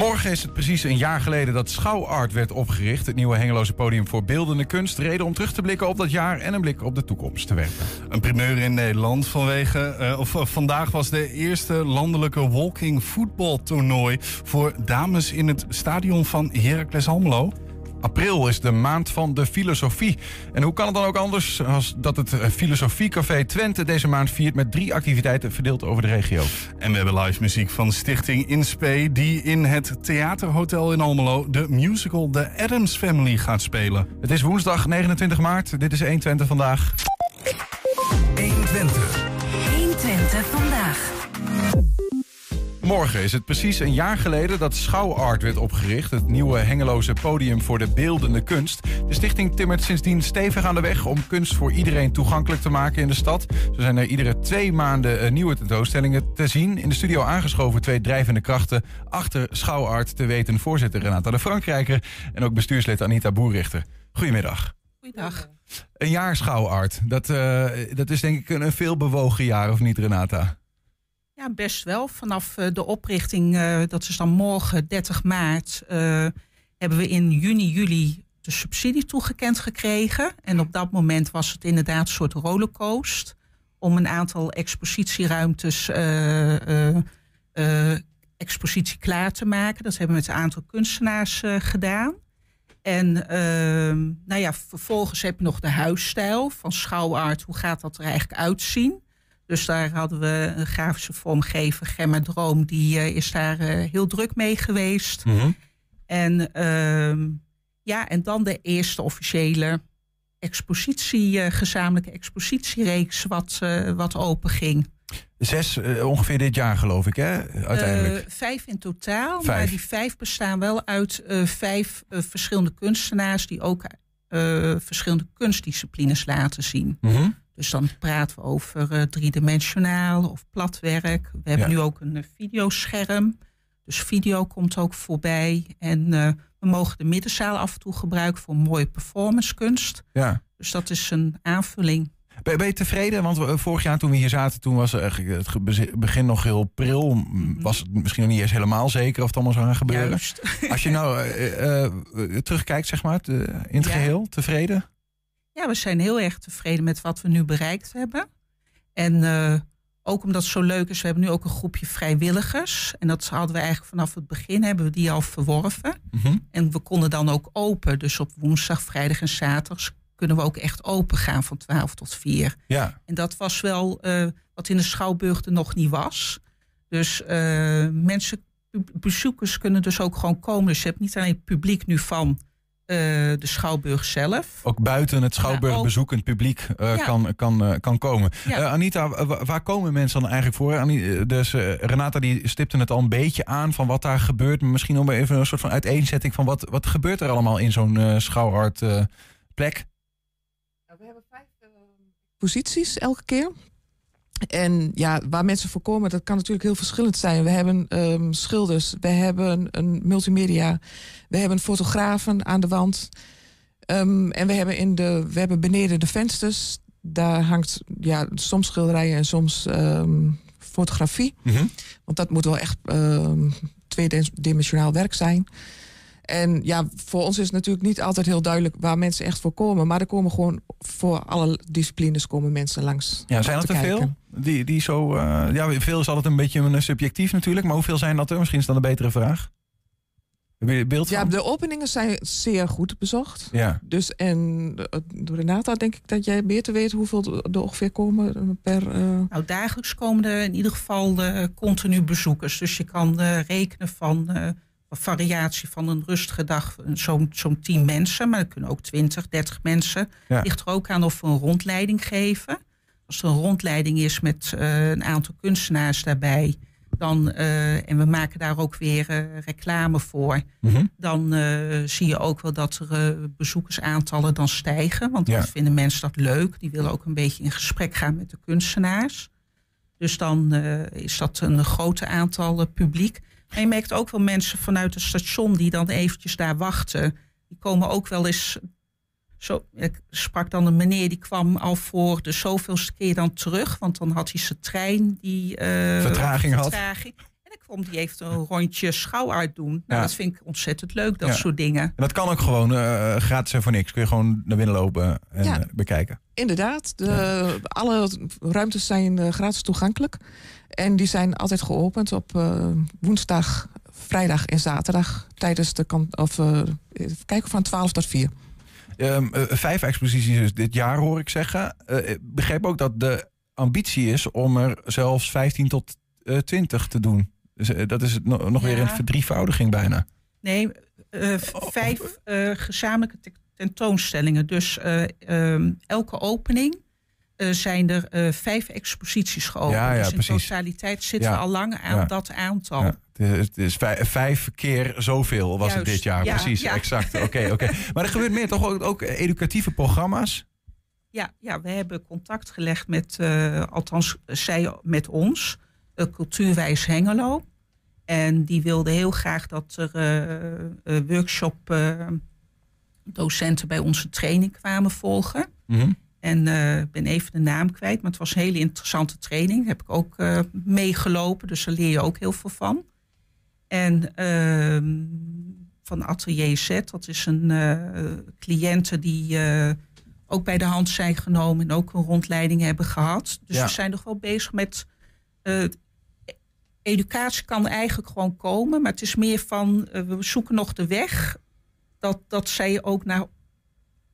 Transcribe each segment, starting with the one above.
Morgen is het precies een jaar geleden dat Schouwart werd opgericht. Het nieuwe Hengeloze podium voor beeldende kunst. Reden om terug te blikken op dat jaar en een blik op de toekomst te werpen. Een primeur in Nederland vanwege, uh, of uh, vandaag was de eerste landelijke walking voetbaltoernooi voor dames in het stadion van Heracles Almelo. April is de maand van de filosofie. En hoe kan het dan ook anders als dat het Filosofiecafé Twente deze maand viert met drie activiteiten verdeeld over de regio? En we hebben live muziek van Stichting Inspe die in het Theaterhotel in Almelo de musical The Adams Family gaat spelen. Het is woensdag 29 maart. Dit is 120 vandaag. 120. 120 vandaag. Morgen is het precies een jaar geleden dat Schouwart werd opgericht. Het nieuwe hengeloze podium voor de beeldende kunst. De stichting timmert sindsdien stevig aan de weg om kunst voor iedereen toegankelijk te maken in de stad. Zo zijn er iedere twee maanden eh, nieuwe tentoonstellingen te zien. In de studio aangeschoven twee drijvende krachten achter Schouwart te weten voorzitter Renata de Frankrijker en ook bestuurslid Anita Boerrichter. Goedemiddag. Goeiedag. Een jaar Schouwart, dat, uh, dat is denk ik een, een veel bewogen jaar of niet Renata? Ja, best wel. Vanaf uh, de oprichting, uh, dat is dan morgen 30 maart, uh, hebben we in juni, juli de subsidie toegekend gekregen. En op dat moment was het inderdaad een soort rollercoaster om een aantal expositieruimtes, expositie klaar te maken. Dat hebben we met een aantal kunstenaars gedaan. En nou ja, vervolgens heb je nog de huisstijl van Schouwart. Hoe gaat dat er eigenlijk uitzien? Dus daar hadden we een grafische vormgever, Gemma Droom, die uh, is daar uh, heel druk mee geweest. Mm -hmm. En uh, ja, en dan de eerste officiële expositie, uh, gezamenlijke expositiereeks, wat, wat open ging. Zes ongeveer dit jaar, geloof ik, hè? Uiteindelijk. vijf in totaal, vijf. maar die vijf bestaan wel uit vijf verschillende kunstenaars die ook verschillende kunstdisciplines laten zien. Mm -hmm. Dus dan praten we over uh, driedimensionaal of platwerk. We hebben ja. nu ook een uh, videoscherm. Dus video komt ook voorbij. En uh, we mogen de middenzaal af en toe gebruiken voor mooie performancekunst. Ja. Dus dat is een aanvulling. Ben, ben je tevreden? Want vorig jaar toen we hier zaten, toen was het begin nog heel pril. Mm -hmm. Was het misschien nog niet eens helemaal zeker of het allemaal zou gaan gebeuren. Juist. Als je nou terugkijkt, zeg maar, in het ja. geheel, tevreden? Ja, we zijn heel erg tevreden met wat we nu bereikt hebben. En uh, ook omdat het zo leuk is, we hebben nu ook een groepje vrijwilligers. En dat hadden we eigenlijk vanaf het begin, hebben we die al verworven. Mm -hmm. En we konden dan ook open. Dus op woensdag, vrijdag en zaterdag kunnen we ook echt open gaan van 12 tot 4. Ja. En dat was wel uh, wat in de Schouwburg er nog niet was. Dus uh, mensen, bezoekers kunnen dus ook gewoon komen. Dus je hebt niet alleen het publiek nu van de Schouwburg zelf. Ook buiten het Schouwburg bezoekend publiek uh, ja. kan, kan, uh, kan komen. Ja. Anita, waar komen mensen dan eigenlijk voor? Anita, dus Renata die stipte het al een beetje aan van wat daar gebeurt. Maar misschien om even een soort van uiteenzetting van wat, wat gebeurt er allemaal in zo'n schouwart plek? Nou, we hebben vijf posities elke keer. En ja, waar mensen voor komen, dat kan natuurlijk heel verschillend zijn. We hebben um, schilders, we hebben een multimedia, we hebben fotografen aan de wand. Um, en we hebben, in de, we hebben beneden de vensters, daar hangt ja, soms schilderijen en soms um, fotografie. Mm -hmm. Want dat moet wel echt tweedimensionaal werk zijn. En ja, voor ons is het natuurlijk niet altijd heel duidelijk waar mensen echt voor komen. Maar er komen gewoon voor alle disciplines komen mensen langs. Ja, zijn er te veel? Die, die zo, uh, ja, veel is altijd een beetje een subjectief natuurlijk. Maar hoeveel zijn dat er? Misschien is dat een betere vraag. Heb je beeld ja, de openingen zijn zeer goed bezocht. Ja. Dus en door Renata denk ik dat jij beter weet hoeveel er ongeveer komen per... Uh... Nou, dagelijks komen er in ieder geval de continu bezoekers. Dus je kan uh, rekenen van... Variatie van een rustige dag zo'n zo'n 10 mensen, maar dat kunnen ook 20, 30 mensen. Ja. Ligt er ook aan of we een rondleiding geven. Als er een rondleiding is met uh, een aantal kunstenaars daarbij, dan, uh, en we maken daar ook weer uh, reclame voor, mm -hmm. dan zie je ook wel dat er bezoekersaantallen dan stijgen. Want dan Ja. vinden mensen dat leuk. Die willen ook een beetje in gesprek gaan met de kunstenaars. Dus dan is dat een groot aantal publiek. En je merkt ook wel mensen vanuit het station die dan eventjes daar wachten. Die komen ook wel eens. Zo, ik sprak dan een meneer die kwam al voor de zoveelste keer dan terug. Want dan had hij zijn trein die. Uh, Vertraging had. vertraging. En Kom die even een rondje schouwaard doen. Nou, Ja. dat vind ik ontzettend leuk, dat Ja. soort dingen. En dat kan ook gewoon eh, gratis en voor niks. Kun je gewoon naar binnen lopen en Ja. eh, bekijken. Inderdaad, de, alle ruimtes zijn eh, gratis toegankelijk. En die zijn altijd geopend op eh, woensdag, vrijdag en zaterdag. Tijdens de kan of eh, kijken van 12 tot 4. Ehm, eh, vijf exposities is dit jaar, hoor ik zeggen. Eh, ik begreep ook dat de ambitie is om er zelfs 15 tot eh 20 te doen. Dus eh, dat is nog weer een verdrievoudiging bijna. Nee, eh, vijf eh, gezamenlijke te- tentoonstellingen. Dus eh, ehm, elke opening zijn er vijf exposities geopend. Ja, ja, dus in precies. totaliteit zitten we al lang aan dat aantal. Het is, vijf, keer zoveel was het dit jaar. ja, Precies, exact. Oké, oké. Maar er gebeurt meer, toch ook, ook educatieve programma's? Ja, ja, we hebben contact gelegd met, althans zij met ons, uh, Cultuurwijs Hengelo. En die wilde heel graag dat er eh, eh, workshop eh, docenten bij onze training kwamen volgen. Mhm. En ik ben even de naam kwijt, maar het was een hele interessante training. Daar heb ik ook meegelopen, dus daar leer je ook heel veel van. En ehm, van Atelier Z, dat is een cliënte die ook bij de hand zijn genomen en ook een rondleiding hebben gehad. Dus Ja. we zijn nog wel bezig met. Educatie kan eigenlijk gewoon komen, maar het is meer van eh, we zoeken nog de weg dat, dat zij ook naar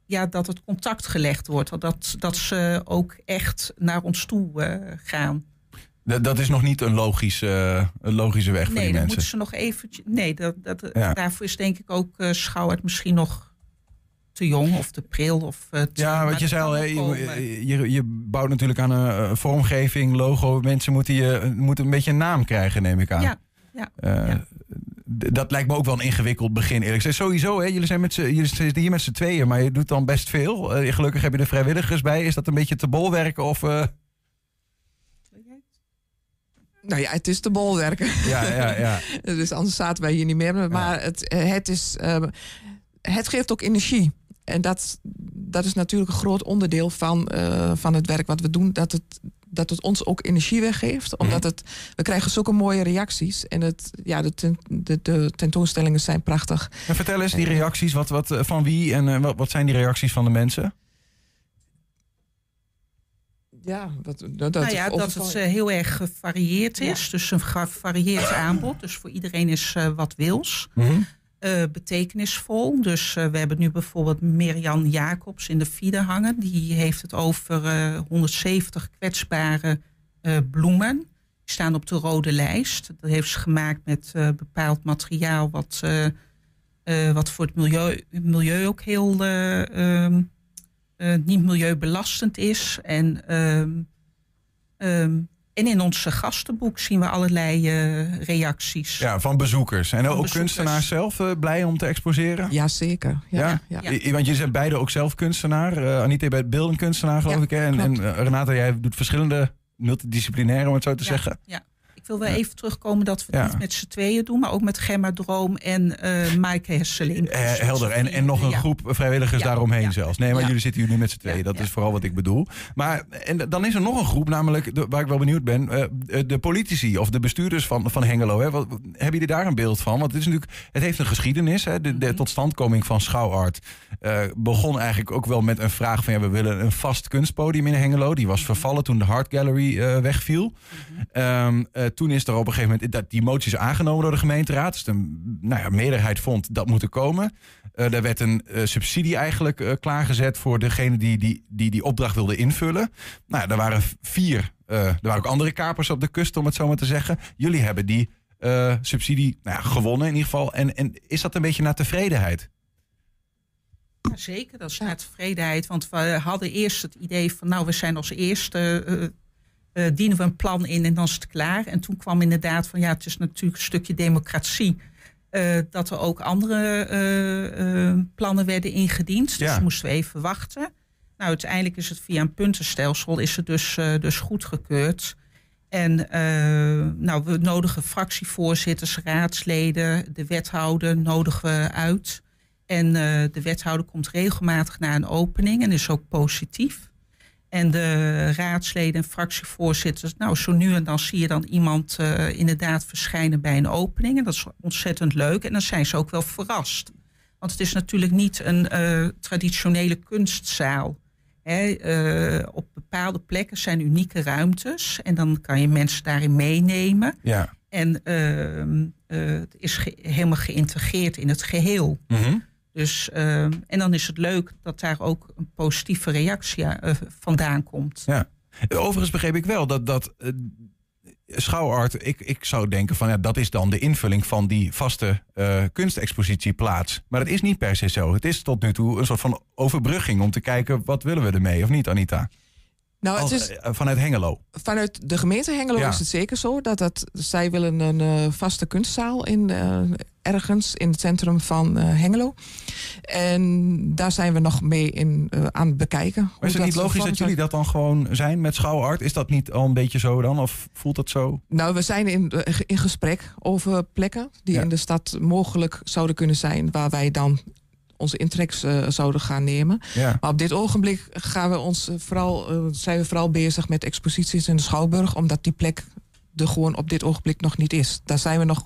ja, dat het contact gelegd wordt. Dat, dat ze ook echt naar ons toe eh, gaan. Dat, dat is nog niet een logische, een logische weg voor Nee, die mensen. moeten ze nog eventjes. Nee, dat, dat, Ja. daarvoor is denk ik ook eh Schouwert misschien nog te jong of te pril. Of, eh, te, Ja, wat je zei al, je, je, bouwt natuurlijk aan een eh, vormgeving, logo. Mensen moeten, je, moeten een beetje een naam krijgen, neem ik aan. Ja, ja, Eh, ja. Dat lijkt me ook wel een ingewikkeld begin, eerlijk gezegd. Sowieso, hè, jullie, zijn met jullie zitten hier met z'n tweeën, maar je doet dan best veel. Gelukkig heb je er vrijwilligers bij. Is dat een beetje te bolwerken? Of, eh, Nou ja, het is de bolwerken. ja, ja, ja. dus anders zaten wij hier niet meer. Maar het, het, is, het geeft ook energie. En dat, dat is natuurlijk een groot onderdeel van, eh, van het werk wat we doen. Dat het, dat het ons ook energie weggeeft. Omdat het, we krijgen zulke mooie reacties. En het, ja, de, ten- de, de tentoonstellingen zijn prachtig. En vertel eens die reacties. Wat, wat, eh, van wie en eh, wat, wat zijn die reacties van de mensen? Ja, dat, dat, nou ja, dat het heel erg gevarieerd is. Dus een gevarieerd aanbod. Dus voor iedereen is wat wils. Eh, betekenisvol. Dus eh, we hebben nu bijvoorbeeld Mirjan Jacobs in de Fiede hangen. Die heeft het over eh, 170 kwetsbare eh, bloemen. Die staan op de rode lijst. Dat heeft ze gemaakt met bepaald materiaal... wat, wat voor het milieu, milieu ook heel eh, ehm, eh, niet milieubelastend is. En, ehm, ehm, en in ons gastenboek zien we allerlei eh, reacties. Ja, van bezoekers. En ook bezoekers. kunstenaars zelf eh, blij om te exposeren? Ja, zeker. Ja, Ja? ja. Ja. Want jullie zijn beide ook zelf kunstenaar. Eh Anita, je bent beeldend kunstenaar, geloof Ja, ik. Hè? En, en Renata, jij doet verschillende multidisciplinaire, om het zo te Ja, zeggen. Ja. Ik wil wel even terugkomen dat we het niet met z'n tweeën doen, maar ook met Gemma Droom en eh Maaike Hesseling. Eh, Dus helder. En, en nog een groep vrijwilligers daaromheen zelfs. Nee, maar jullie zitten hier nu met z'n tweeën. Dat is vooral wat ik bedoel. Maar en dan is er nog een groep, namelijk de- waar ik wel benieuwd ben. eh, de politici of de bestuurders van, van Hengelo. Hè. Wat, hebben jullie daar een beeld van? Want het, is natuurlijk, het heeft een geschiedenis. Hè. De, de Mhm. totstandkoming van Schouwart eh, begon eigenlijk ook wel met een vraag van... Ja, we willen een vast kunstpodium in Hengelo. Die was vervallen toen de Hart Gallery eh, wegviel. Ehm, eh, toen is er op een gegeven moment... Dat, die motie is aangenomen door de gemeenteraad. Dus de nou ja, meerderheid vond dat moet er komen. Eh er werd een eh, subsidie eigenlijk eh, klaargezet voor degene die die, die die opdracht wilde invullen. Nou, er waren vier. er waren ook andere kapers op de kust, om het zo maar te zeggen. Jullie hebben die subsidie nou ja, gewonnen in ieder geval. En, en is dat een beetje naar tevredenheid? Zeker, dat is naar tevredenheid. Want we hadden eerst het idee van, nou, we zijn als eerste, eh, dienen we een plan in en dan is het klaar. En toen kwam inderdaad van, ja, het is natuurlijk een stukje democratie. eh, dat er ook andere eh, plannen werden ingediend. Dus moesten we even wachten. Nou, uiteindelijk is het via een puntenstelsel is het dus, dus goedgekeurd. En nou, we nodigen fractievoorzitters, raadsleden, de wethouder nodigen we uit. En de wethouder komt regelmatig naar een opening en is ook positief. En de raadsleden en fractievoorzitters, nou zo nu en dan zie je dan iemand uh, inderdaad verschijnen bij een opening. En dat is ontzettend leuk. En dan zijn ze ook wel verrast. Want het is natuurlijk niet een uh, traditionele kunstzaal. Hè, uh, op bepaalde plekken zijn unieke ruimtes. En dan kan je mensen daarin meenemen. Ja. En ehm, het is ge helemaal geïntegreerd in het geheel. Mm -hmm. Dus, uh, en dan is het leuk dat daar ook een positieve reactie uh, vandaan komt. Ja. Overigens begreep ik wel dat, dat uh, schouwart, ik, ik zou denken van ja, dat is dan de invulling van die vaste kunstexpositieplaats. Maar dat is niet per se zo. Het is tot nu toe een soort van overbrugging om te kijken wat willen we ermee of niet, Anita? Nou, het is, vanuit Hengelo. vanuit de gemeente Hengelo Ja. is het zeker zo dat, dat zij willen een eh, vaste kunstzaal in eh, ergens in het centrum van eh, Hengelo. En daar zijn we nog mee in, eh, aan het bekijken. Maar is het niet logisch dat jullie dat dan gewoon zijn met schouwart? Is dat niet al een beetje zo dan? Of voelt dat zo? Nou, we zijn in, eh, in gesprek over plekken die Ja. in de stad mogelijk zouden kunnen zijn, waar wij dan onze intreks eh, zouden gaan nemen. Ja. Maar op dit ogenblik gaan we ons eh, vooral, eh, zijn we vooral bezig met exposities in de Schouwburg, omdat die plek er gewoon op dit ogenblik nog niet is. Daar zijn we nog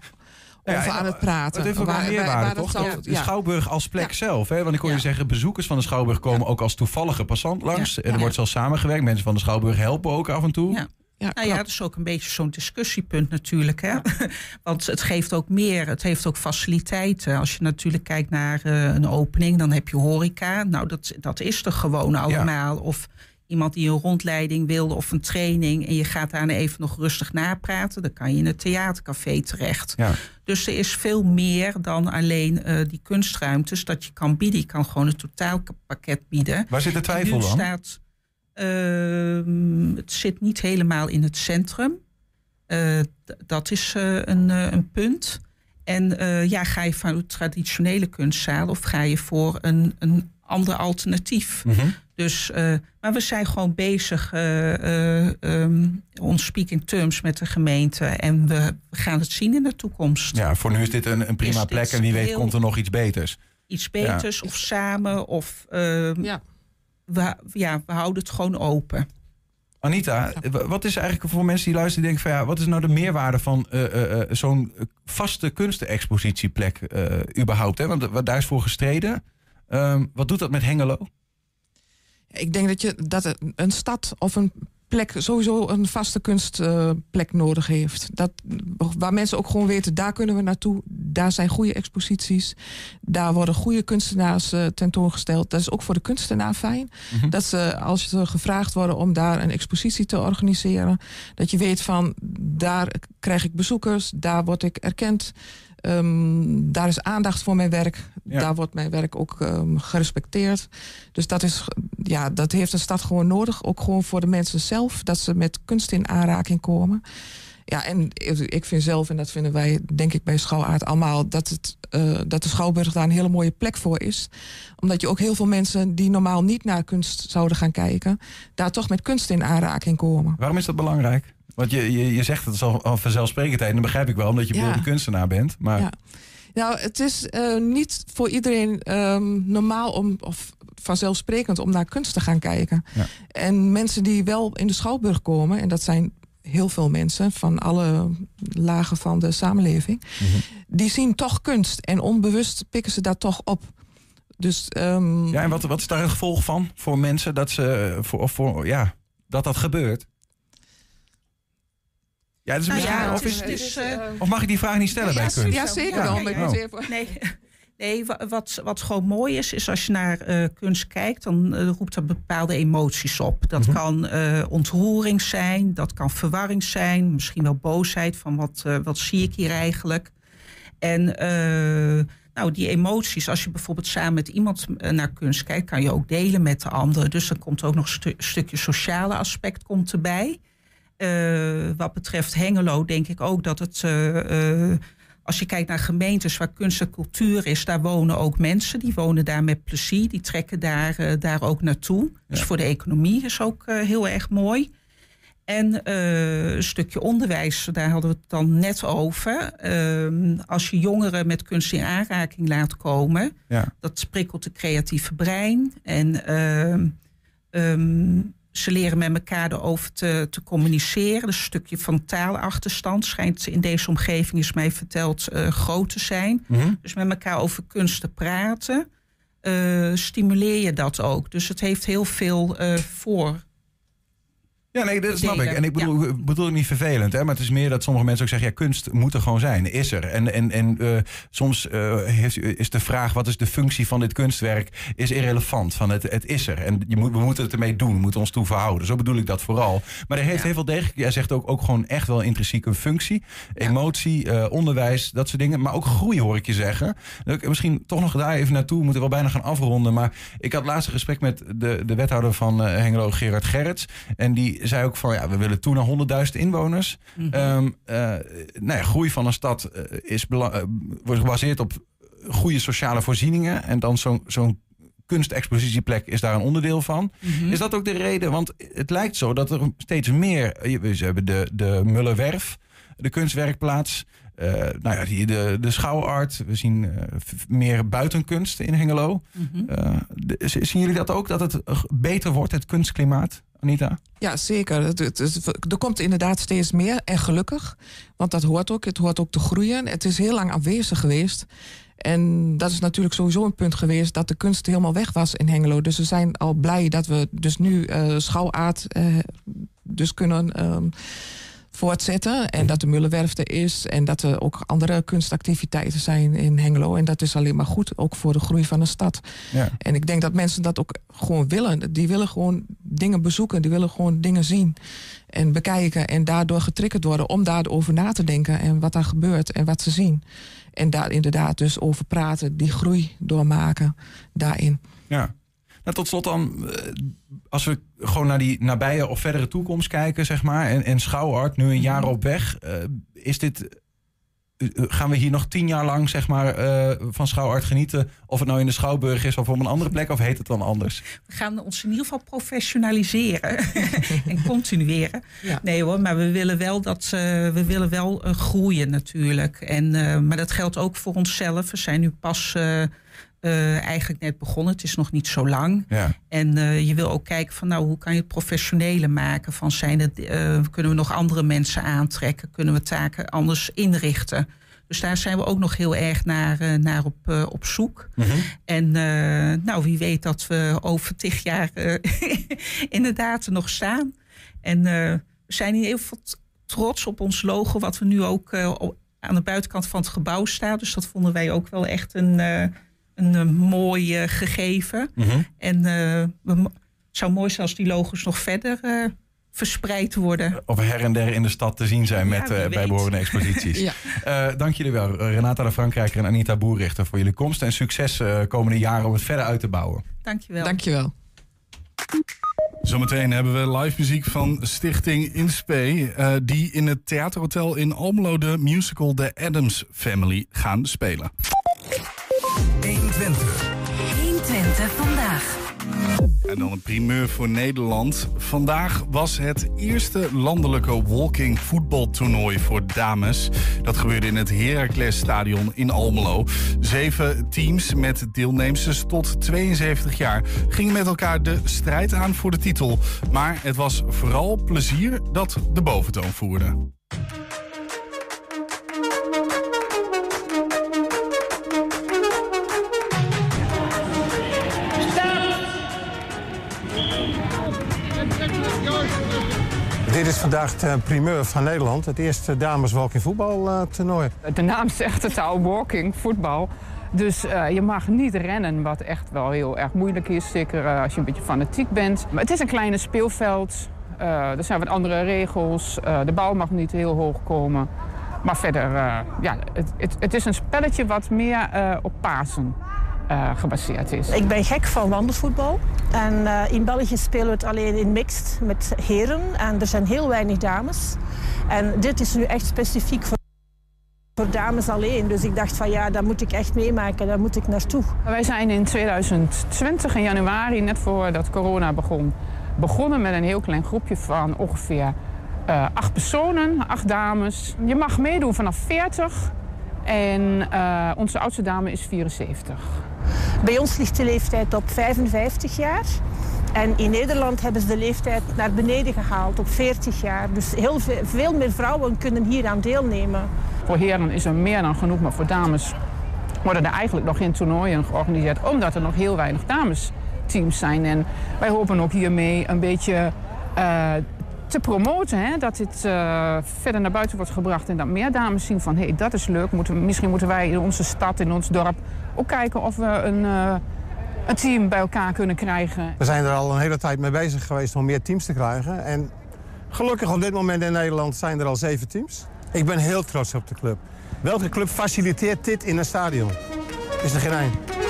Ja, over aan het praten. Het heeft ook wel Waar- waar- meerwaarde, waar dat toch? Dat de ja. Schouwburg als plek Ja. zelf. Hè? Want ik hoor je zeggen, bezoekers van de Schouwburg komen ook als toevallige passant langs. Er wordt zelfs samengewerkt. Mensen van de Schouwburg helpen ook af en toe. Ja. Nou ja, dat is ook een beetje zo'n discussiepunt natuurlijk. Hè? Want het geeft ook meer, het heeft ook faciliteiten. Als je natuurlijk kijkt naar eh, een opening, dan heb je horeca. Nou, dat, dat is er gewoon allemaal. Of iemand die een rondleiding wil of een training... en je gaat daarna even nog rustig napraten... dan kan je in het theatercafé terecht. Ja. Dus er is veel meer dan alleen eh, die kunstruimtes dat je kan bieden. Je kan gewoon een totaalpakket bieden. Waar zit de twijfel dan? Staat, het zit niet helemaal in het centrum. Eh, dat is eh, een, eh, een punt. En eh, ja, ga je voor een traditionele kunstzaal of ga je voor een, een ander alternatief? Mhm. Dus, eh, maar we zijn gewoon bezig, ehm, ons speaking terms met de gemeente. En we, gaan het zien in de toekomst. Ja, voor nu is dit een, een prima Is plek. En wie weet komt er nog iets beters. Iets beters of samen. Of ehm, Ja. We, ja, we houden het gewoon open. Anita, w- wat is eigenlijk voor mensen die luisteren denken van ja, wat is nou de meerwaarde van eh, eh, eh, zo'n eh, vaste kunstenexpositieplek eh, überhaupt? Hè? Want eh, daar is voor gestreden. Ehm, wat doet dat met Hengelo? Ik denk dat, je, dat een stad of een plek sowieso een vaste kunstplek nodig heeft. Dat, waar mensen ook gewoon weten, daar kunnen we naartoe. Daar zijn goede exposities. Daar worden goede kunstenaars eh, tentoongesteld. Dat is ook voor de kunstenaar fijn. Mhm. Dat ze, als ze gevraagd worden om daar een expositie te organiseren... dat je weet van, daar krijg ik bezoekers, daar word ik erkend... Ehm, daar is aandacht voor mijn werk. Ja. Daar wordt mijn werk ook ehm, gerespecteerd. Dus dat, is, ja, dat heeft een stad gewoon nodig. Ook gewoon voor de mensen zelf. Dat ze met kunst in aanraking komen. Ja, en ik ik vind zelf, en dat vinden wij denk ik bij Schouwaard allemaal... Dat, het, eh, dat de Schouwburg daar een hele mooie plek voor is. Omdat je ook heel veel mensen die normaal niet naar kunst zouden gaan kijken... daar toch met kunst in aanraking komen. Waarom is dat belangrijk? Want je, je, je zegt het is al, al vanzelfsprekendheid. En dat begrijp ik wel, omdat je Ja. kunstenaar bent. Maar Ja. Nou, het is eh, niet voor iedereen ehm, normaal om, of vanzelfsprekend om naar kunst te gaan kijken. Ja. En mensen die wel in de Schouwburg komen, en dat zijn heel veel mensen van alle lagen van de samenleving, Mhm. die zien toch kunst en onbewust pikken ze dat toch op. Dus ehm, Ja, en wat, wat is daar het gevolg van voor mensen dat ze voor, of voor ja, dat dat gebeurt? Ja, dat is Nou misschien, ja, of, het is, is, dus, eh, of mag ik die vraag niet stellen bij ja, kunst? ja, zeker wel. ja, even- Nee, nee wa- wat, wat gewoon mooi is, is als je naar eh, kunst kijkt, dan eh, roept dat bepaalde emoties op. Dat Mhm. kan eh, ontroering zijn, dat kan verwarring zijn, misschien wel boosheid van wat, eh, wat zie ik hier eigenlijk. En eh, nou, die emoties, als je bijvoorbeeld samen met iemand naar kunst kijkt, kan je ook delen met de anderen. Dus dan komt ook nog een stu- stukje sociale aspect komt erbij. Eh, wat betreft Hengelo denk ik ook dat het. eh, eh, als je kijkt naar gemeentes waar kunst en cultuur is, daar wonen ook mensen. Die wonen daar met plezier. Die trekken daar, daar ook naartoe. Dus voor de economie is ook heel erg mooi. En een stukje onderwijs, daar hadden we het dan net over. Ehm, als je jongeren met kunst in aanraking laat komen, Ja. dat prikkelt de creatieve brein. En ehm, ehm, ze leren met elkaar erover te, te communiceren. Dus een stukje van taalachterstand schijnt in deze omgeving, is mij verteld, uh, groot te zijn. Mhm. Dus met elkaar over kunst te praten, uh, stimuleer je dat ook. Dus het heeft heel veel uh, voor. Ja, nee, dat snap ik. En ik bedoel, ja. bedoel het niet vervelend, hè, maar het is meer dat sommige mensen ook zeggen: ja, kunst moet er gewoon zijn, is er. En, en, en uh, soms uh, heeft, is de vraag: wat is de functie van dit kunstwerk? Is irrelevant. Van het, het is er. En je moet, we moeten het ermee doen, we moeten ons toe verhouden. Zo bedoel ik dat vooral. Maar er heeft ja. heel veel degelijk, jij zegt ook, ook gewoon echt wel intrinsiek een functie. Emotie, uh, onderwijs, dat soort dingen. Maar ook groei, hoor ik je zeggen. Misschien toch nog daar even naartoe, we moeten wel bijna gaan afronden. Maar ik had laatst een gesprek met de, de wethouder van Hengelo, Gerard Gerrits. En die zei ook van ja, we willen toe naar 100.000 inwoners. Mm -hmm. um, uh, nou ja, groei van een stad uh, is uh, wordt gebaseerd op goede sociale voorzieningen. En dan zo'n zo'n kunstexpositieplek is daar een onderdeel van. Mm -hmm. Is dat ook de reden? Want het lijkt zo dat er steeds meer. We hebben de, de Mullerwerf, de kunstwerkplaats. Uh, nou ja, die, de, de schouwart. We zien uh, meer buitenkunst in Hengelo. Mm -hmm. uh, de, zien jullie dat ook? Dat het beter wordt, het kunstklimaat? Anita? Ja, zeker. Er komt inderdaad steeds meer en gelukkig. Want dat hoort ook. Het hoort ook te groeien. Het is heel lang afwezig geweest. En dat is natuurlijk sowieso een punt geweest dat de kunst helemaal weg was in Hengelo. Dus we zijn al blij dat we dus nu uh, schouwaard uh, dus kunnen um, voortzetten. En dat de Mullenwerf er is. En dat er ook andere kunstactiviteiten zijn in Hengelo. En dat is alleen maar goed, ook voor de groei van de stad. Ja. En ik denk dat mensen dat ook gewoon willen. Die willen gewoon dingen bezoeken. Die willen gewoon dingen zien en bekijken. En daardoor getriggerd worden om daarover na te denken. En wat daar gebeurt en wat ze zien. En daar inderdaad dus over praten. Die groei doormaken daarin. Ja. Nou, tot slot dan, als we gewoon naar die nabije of verdere toekomst kijken, zeg maar, en, en Schouwart nu een jaar op weg, uh, is dit, uh, gaan we hier nog tien jaar lang, zeg maar, uh, van Schouwart genieten, of het nou in de Schouwburg is of op een andere plek, of heet het dan anders? We gaan ons in ieder geval professionaliseren en continueren. Ja. Nee hoor, maar we willen wel dat we willen wel groeien natuurlijk. En, maar dat geldt ook voor onszelf. We zijn nu pas uh, eigenlijk net begonnen. Het is nog niet zo lang. Ja. En uh, je wil ook kijken van nou, hoe kan je het professioneler maken? Van zijn het, uh, kunnen we nog andere mensen aantrekken? Kunnen we taken anders inrichten? Dus daar zijn we ook nog heel erg naar, naar op, op zoek. Mm -hmm. En nou, wie weet dat we over tig jaar inderdaad er nog staan. En we zijn hier heel veel trots op ons logo, wat we nu ook aan de buitenkant van het gebouw staat. Dus dat vonden wij ook wel echt een een uh, mooi uh, gegeven. Mm -hmm. En uh, we, het zou mooi zijn als die logos nog verder verspreid worden. Of her en der in de stad te zien zijn met ja, bijbehorende exposities. ja. dank jullie wel, Renata de Frankrijker en Anita Boerrichter, voor jullie komst. En succes komende jaren om het verder uit te bouwen. Dank je wel. Dank je wel. Zometeen hebben we live muziek van Stichting Inspe, uh, die in het Theaterhotel in Almelo de musical The Addams Family gaan spelen. En dan een primeur voor Nederland. Vandaag was het eerste landelijke walking voetbaltoernooi voor dames. Dat gebeurde in het Heracles Stadion in Almelo. Zeven teams met deelnemsters tot 72 jaar gingen met elkaar de strijd aan voor de titel. Maar het was vooral plezier dat de boventoon voerde. Dit is vandaag de primeur van Nederland. Het eerste dames walking voetbal toernooi. De naam zegt het al, walking voetbal. Dus uh, je mag niet rennen, wat echt wel heel erg moeilijk is. Zeker uh, als je een beetje fanatiek bent. Maar het is een kleine speelveld. Uh, er zijn wat andere regels. de bal mag niet heel hoog komen. Maar verder, ja, het, het, het, is een spelletje wat meer op Pasen uh, gebaseerd is. Ik ben gek van wandelvoetbal. En uh, in België spelen we het alleen in mixed met heren. En er zijn heel weinig dames. En dit is nu echt specifiek voor, voor dames alleen. Dus ik dacht van ja, dat moet ik echt meemaken. Daar moet ik naartoe. Wij zijn in 2020 in januari, net voordat corona begon... begonnen met een heel klein groepje van ongeveer uh, acht personen, acht dames. Je mag meedoen vanaf 40 en uh, onze oudste dame is 74. Bij ons ligt de leeftijd op 55 jaar. En in Nederland hebben ze de leeftijd naar beneden gehaald op 40 jaar. Dus heel veel, veel meer vrouwen kunnen hier aan deelnemen. Voor heren is er meer dan genoeg, maar voor dames worden er eigenlijk nog geen toernooien georganiseerd. Omdat er nog heel weinig damesteams zijn. En wij hopen ook hiermee een beetje uh, te promoten. Hè? Dat dit uh, verder naar buiten wordt gebracht. En dat meer dames zien van hé, hey, dat is leuk. Moeten, misschien moeten wij in onze stad, in ons dorp ook kijken of we een, uh, een team bij elkaar kunnen krijgen. We zijn er al een hele tijd mee bezig geweest om meer teams te krijgen. En gelukkig op dit moment in Nederland zijn er al zeven teams. Ik ben heel trots op de club. Welke club faciliteert dit in een stadion? Is er geen.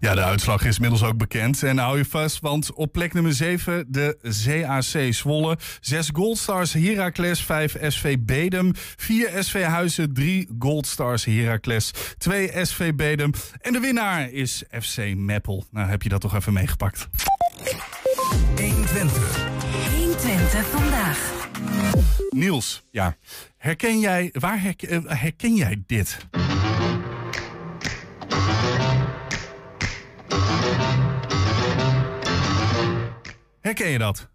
Ja, de uitslag is inmiddels ook bekend. En hou je vast, want op plek nummer 7 de CAC Zwolle. 6 Goldstars Heracles, 5 SV Bedem. 4 SV Huizen, 3 Goldstars Heracles, 2 SV Bedem. En de winnaar is FC Meppel. Nou, heb je dat toch even meegepakt. 120. 120 vandaag. Niels, Ja. herken jij, waar herken, herken jij dit? Herken je dat?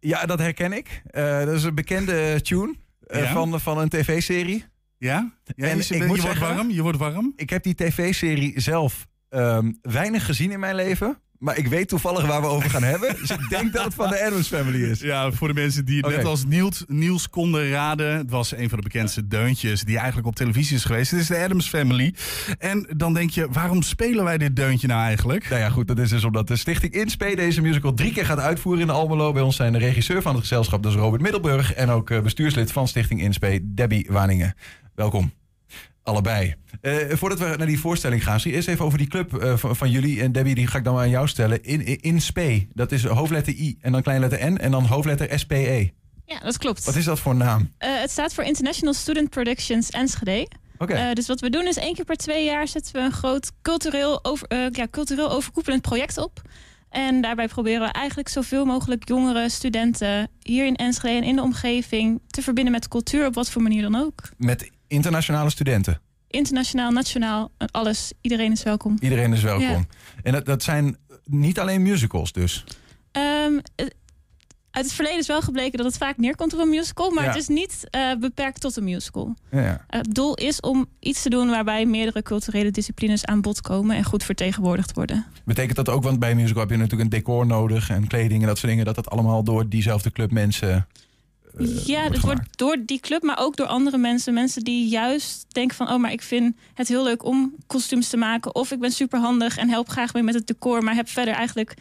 Ja, dat herken ik. Eh, dat is een bekende tune eh, Ja? van, van een tv-serie. Ja? ja En je, ik je moet wordt warm, je wordt warm. Ik heb die tv-serie zelf ehm, weinig gezien in mijn leven. Maar ik weet toevallig waar we over gaan hebben. Dus ik denk dat het van de Adams Family is. Ja, voor de mensen die het net als Niels, Niels konden raden. Het was een van de bekendste deuntjes die eigenlijk op televisie is geweest. Het is de Adams Family. En dan denk je, waarom spelen wij dit deuntje nou eigenlijk? Nou ja, goed, dat is dus omdat de Stichting Inspe deze musical drie keer gaat uitvoeren in Almelo. Bij ons zijn de regisseur van het gezelschap, dat is Robert Middelburg. En ook eh, bestuurslid van Stichting Inspe, Debbie Waningen. Welkom. Allebei. Eh, voordat we naar die voorstelling gaan, zie eerst even over die club eh, van, van jullie. En Debbie, die ga ik dan maar aan jou stellen. In, in, Inspe, dat is hoofdletter I en dan kleinletter N en dan hoofdletter SPE. Ja, dat klopt. Wat is dat voor naam? Eh, het staat voor International Student Productions Enschede. Oké. Eh, dus wat we doen is één keer per twee jaar zetten we een groot cultureel, over, ja, cultureel overkoepelend project op. En daarbij proberen we eigenlijk zoveel mogelijk jongere studenten hier in Enschede en in de omgeving te verbinden met cultuur op wat voor manier dan ook. Met internationale studenten. Internationaal, nationaal, eh, alles. Iedereen is welkom. Iedereen is welkom. Ja. En dat, dat zijn niet alleen musicals dus. Ehm, eh, uit het verleden is wel gebleken dat het vaak neerkomt op een musical, maar Ja. het is niet eh, beperkt tot een musical. Ja, ja. Het doel is om iets te doen waarbij meerdere culturele disciplines aan bod komen en goed vertegenwoordigd worden. Betekent dat ook, want bij een musical heb je natuurlijk een decor nodig en kleding en dat soort dingen, dat dat allemaal door diezelfde club mensen. Eh, ja, het wordt door die club, maar ook door andere mensen. Mensen die juist denken van, oh, maar ik vind het heel leuk om kostuums te maken. Of ik ben superhandig en help graag mee met het decor, maar heb verder eigenlijk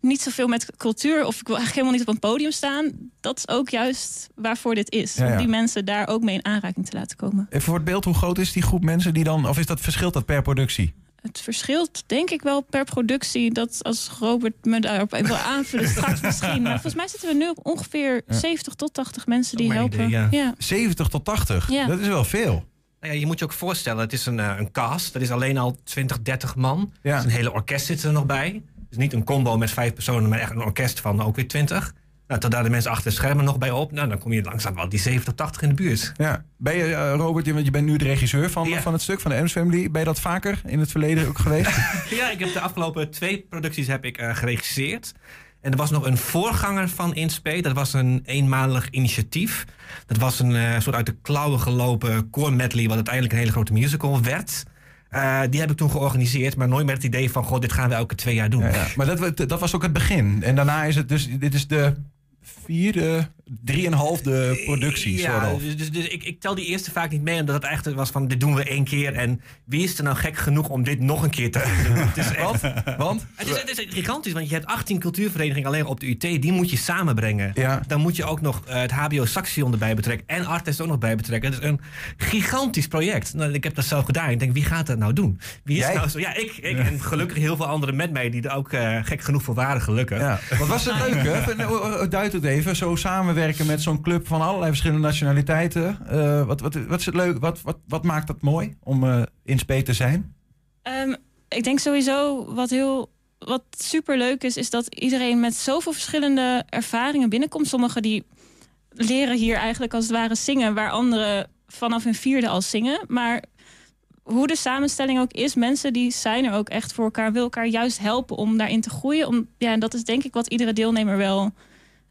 niet zoveel met cultuur. Of ik wil eigenlijk helemaal niet op een podium staan. Dat is ook juist waarvoor dit is. Ja, ja. Om die mensen daar ook mee in aanraking te laten komen. Even voor het beeld, hoe groot is die groep mensen die dan, of is dat verschilt dat per productie? Het verschilt denk ik wel per productie. Dat als Robert me daarop even wil aanvullen straks misschien. Maar volgens mij zitten we nu op ongeveer 70 tot 80 mensen die helpen. idee, ja. ja. 70 tot 80, Ja. dat is wel veel. Nou ja, je moet je ook voorstellen, het is een, eh, een cast. Dat is alleen al 20, 30 man. Ja. Dus een hele orkest zit er nog bij. Dus niet een combo met vijf personen, maar echt een orkest van ook weer 20. Nou, tot daar de mensen achter de schermen nog bij op. Nou, dan kom je langzaam wel die 70, 80 in de buurt. Ja. Ben je, eh, Robert, je, want je bent nu de regisseur van, Ja. van het stuk, van de Adams Family. Ben je dat vaker in het verleden ook geweest? Ja, ik heb de afgelopen twee producties heb ik eh, geregisseerd. En er was nog een voorganger van Inspe. Dat was een eenmalig initiatief. Dat was een eh, soort uit de klauwen gelopen core medley... wat uiteindelijk een hele grote musical werd. Die heb ik toen georganiseerd, maar nooit met het idee van... goh, dit gaan we elke twee jaar doen. ja, ja. Maar dat, dat was ook het begin. En daarna is het dus, dit is de vierde, drieënhalfde productie. Ja, dus, dus, dus ik, ik tel die eerste vaak niet mee, omdat het eigenlijk was van dit doen we één keer. En wie is er nou gek genoeg om dit nog een keer te doen? Het is echt, Want? Want? het is, het is gigantisch, want je hebt 18 cultuurverenigingen alleen op de UT, die moet je samenbrengen. Ja. Dan moet je ook nog eh, het HBO Saxion erbij betrekken en Artest ook nog bij betrekken. Het is een gigantisch project. Nou, ik heb dat zelf gedaan. Ik denk, wie gaat dat nou doen? Wie is Jij? nou zo? Ja, ik, ik en gelukkig heel veel anderen met mij die er ook eh, gek genoeg voor waren, gelukkig. Ja. Wat was het leuk, hè? Van, eh, eh, Duid het even. Zo samenwerken met zo'n club van allerlei verschillende nationaliteiten. Eh, wat, wat, wat is het leuk? Wat, wat, wat maakt het mooi om eh in spe te zijn? Ehm, ik denk sowieso wat heel wat super leuk is, is dat iedereen met zoveel verschillende ervaringen binnenkomt. Sommigen die leren hier eigenlijk als het ware zingen, waar anderen vanaf hun vierde al zingen. Maar hoe de samenstelling ook is, mensen die zijn er ook echt voor elkaar, wil elkaar juist helpen om daarin te groeien. Om, ja, en dat is denk ik wat iedere deelnemer wel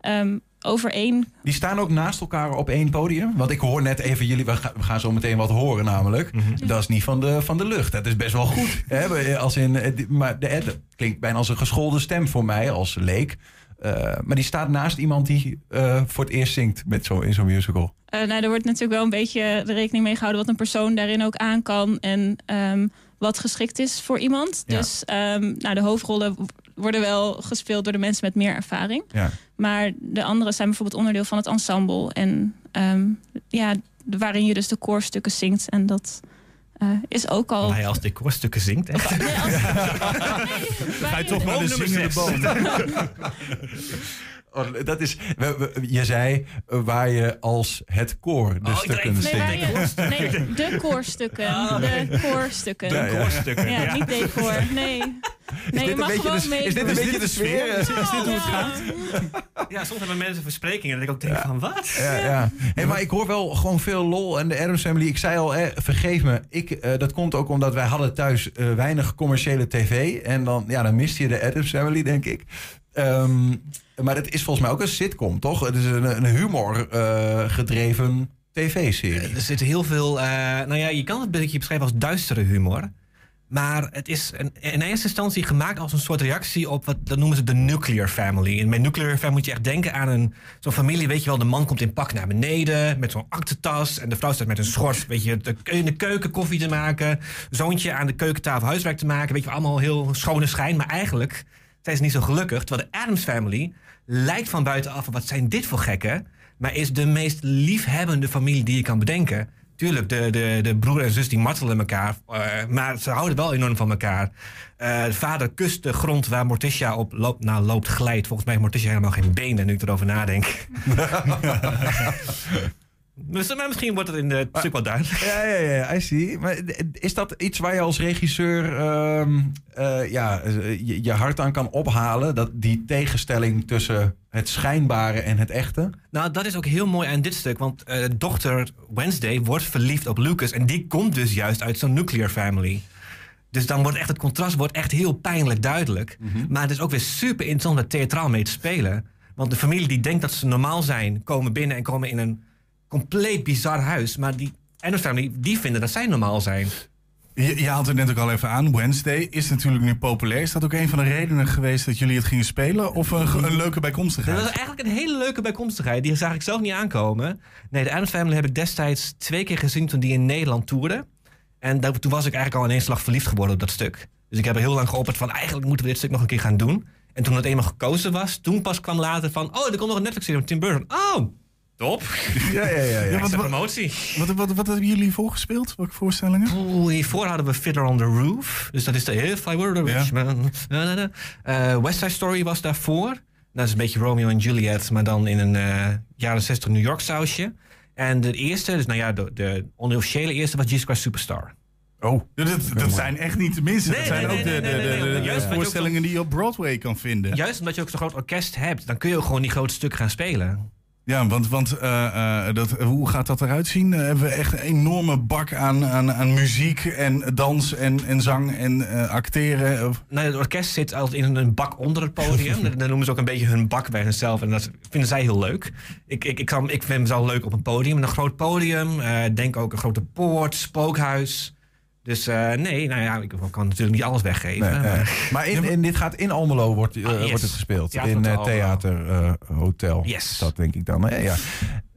ehm, over één. Die staan ook naast elkaar op één podium. Want ik hoor net even jullie, we gaan, zo meteen wat horen namelijk. Dat is niet van de, van de lucht. Dat is best wel goed. hè? We- Als in, eh, maar de Ed klinkt bijna als een geschoolde stem voor mij als leek. Eh, maar die staat naast iemand die eh, voor het eerst zingt met zo, in zo'n musical. Eh, nou, er wordt natuurlijk wel een beetje de rekening mee gehouden wat een persoon daarin ook aan kan en ehm, wat geschikt is voor iemand. Ja. Dus ehm, nou, de hoofdrollen worden wel gespeeld door de mensen met meer ervaring. Ja. Maar de anderen zijn bijvoorbeeld onderdeel van het ensemble. En ehm, ja, waarin je dus de koorstukken zingt. En dat eh, is ook al. Als decorstukken zingt. Echt. Ga je toch naar de zingende boom? Oh, dat is, we- we- je zei eh, waar je als het koor de Oh, stukken Nee, waar je, nee, de koorstukken. De koorstukken. Ja, ja. Ja, niet decor. Nee. Nee, je mag beetje gewoon de- mee. is dit een beetje de sfeer? Is dit hoe het Ja. Ja, soms hebben mensen versprekingen dat ik ook denk van wat? Ja, ja. Hey, maar ik hoor wel gewoon veel lol. En de Adams Family, ik zei al, eh, vergeef me. Ik, eh, dat komt ook omdat wij hadden thuis eh, weinig commerciële tv. En dan, ja, dan mist je de Adams Family, denk ik. Ehm, maar het is volgens mij ook een sitcom, toch? Het is een, een humor eh, tv-serie. Er zit heel veel. eh, nou ja, je kan het beetje beschrijven als duistere humor. Maar het is een, in eerste instantie gemaakt als een soort reactie op wat dat noemen ze de nuclear family. En met nuclear family moet je echt denken aan een zo'n familie, weet je wel, de man komt in pak naar beneden met zo'n aktentas en de vrouw staat met een schort, weet je, de, in de keuken koffie te maken, zoontje aan de keukentafel huiswerk te maken, weet je, allemaal heel schone schijn, maar eigenlijk zijn ze niet zo gelukkig. Terwijl de Adams family lijkt van buitenaf, wat zijn dit voor gekken? Maar is de meest liefhebbende familie die je kan bedenken. Tuurlijk, de, de, de broer en zus die martelen elkaar. eh, maar ze houden wel enorm van elkaar. De vader kust de grond waar Morticia op loopt, nou, loopt glijdt. Volgens mij heeft Morticia helemaal geen benen nu ik erover nadenk. Dus, maar misschien wordt het in het stuk wel duidelijk. Ja, ja, ja, I see. Maar is dat iets waar je als regisseur ehm, eh, ja, je, je hart aan kan ophalen? Dat die tegenstelling tussen het schijnbare en het echte? Nou, dat is ook heel mooi aan dit stuk. Want eh, dochter Wednesday wordt verliefd op Lucas. En die komt dus juist uit zo'n nuclear family. Dus dan wordt echt het contrast wordt echt heel pijnlijk duidelijk. Maar het is ook weer super interessant om theatraal mee te spelen. Want de familie die denkt dat ze normaal zijn, komen binnen en komen in een compleet bizar huis. Maar die Adams family, die vinden dat zij normaal zijn. Je, je haalt het net ook al even aan. Wednesday is natuurlijk nu populair. Is dat ook een van de redenen geweest dat jullie het gingen spelen? Of een, een leuke Dat bijkomstigheid? was eigenlijk een hele leuke bijkomstigheid. Die zag ik zelf niet aankomen. Nee, de Adams Family heb ik destijds twee keer gezien toen die in Nederland toerde. En toen was ik eigenlijk al in één slag verliefd geworden op dat stuk. Dus ik heb er heel lang geopperd van eigenlijk moeten we dit stuk nog een keer gaan doen. En toen het eenmaal gekozen was, toen pas kwam later van... Oh, er komt nog een Netflix-serie van Tim Burton. Oh, top. Ja, ja, ja. ja. Ja, Wat promotie. wat, wat, wat hebben jullie voorgespeeld? Welke voorstellingen? Oeh, hiervoor hadden we Fiddler on the Roof. Dus dat is de If I Were the Ja. Rich Man. Eh, West Side Story was daarvoor. Dat is een beetje Romeo en Juliet, maar dan in een eh, jaren 60 New York sausje. En de eerste, dus nou ja, de, de onofficiële eerste was Jesus Christ Superstar. Oh, Dat, dat, dat zijn echt niet de minste. Nee, dat zijn nee, ook nee, de, nee, de, nee, de, voorstellingen die je op Broadway kan vinden. Juist omdat je ook zo'n groot orkest hebt, dan kun je ook gewoon die grote stukken gaan spelen. Ja, want, want eh, eh, dat, hoe gaat dat eruit zien? Eh, hebben we echt een enorme bak aan, aan, aan muziek en dans en, en zang en acteren? Nou, het orkest zit altijd in een bak onder het podium. Dat, noemen ze ook een beetje hun bak bij hunzelf. En dat vinden zij heel leuk. Ik, ik, ik, kan, ik vind mezelf leuk op een podium. Een groot podium. denk ook een grote poort, spookhuis. Dus eh, nee, nou ja, ik kan natuurlijk niet alles weggeven. Nee, maar- in, in, dit gaat in Almelo wordt, eh, Ah, yes. wordt het gespeeld. Theater in eh. Theater eh, Hotel. Yes. Dat denk ik dan. hè? Ja.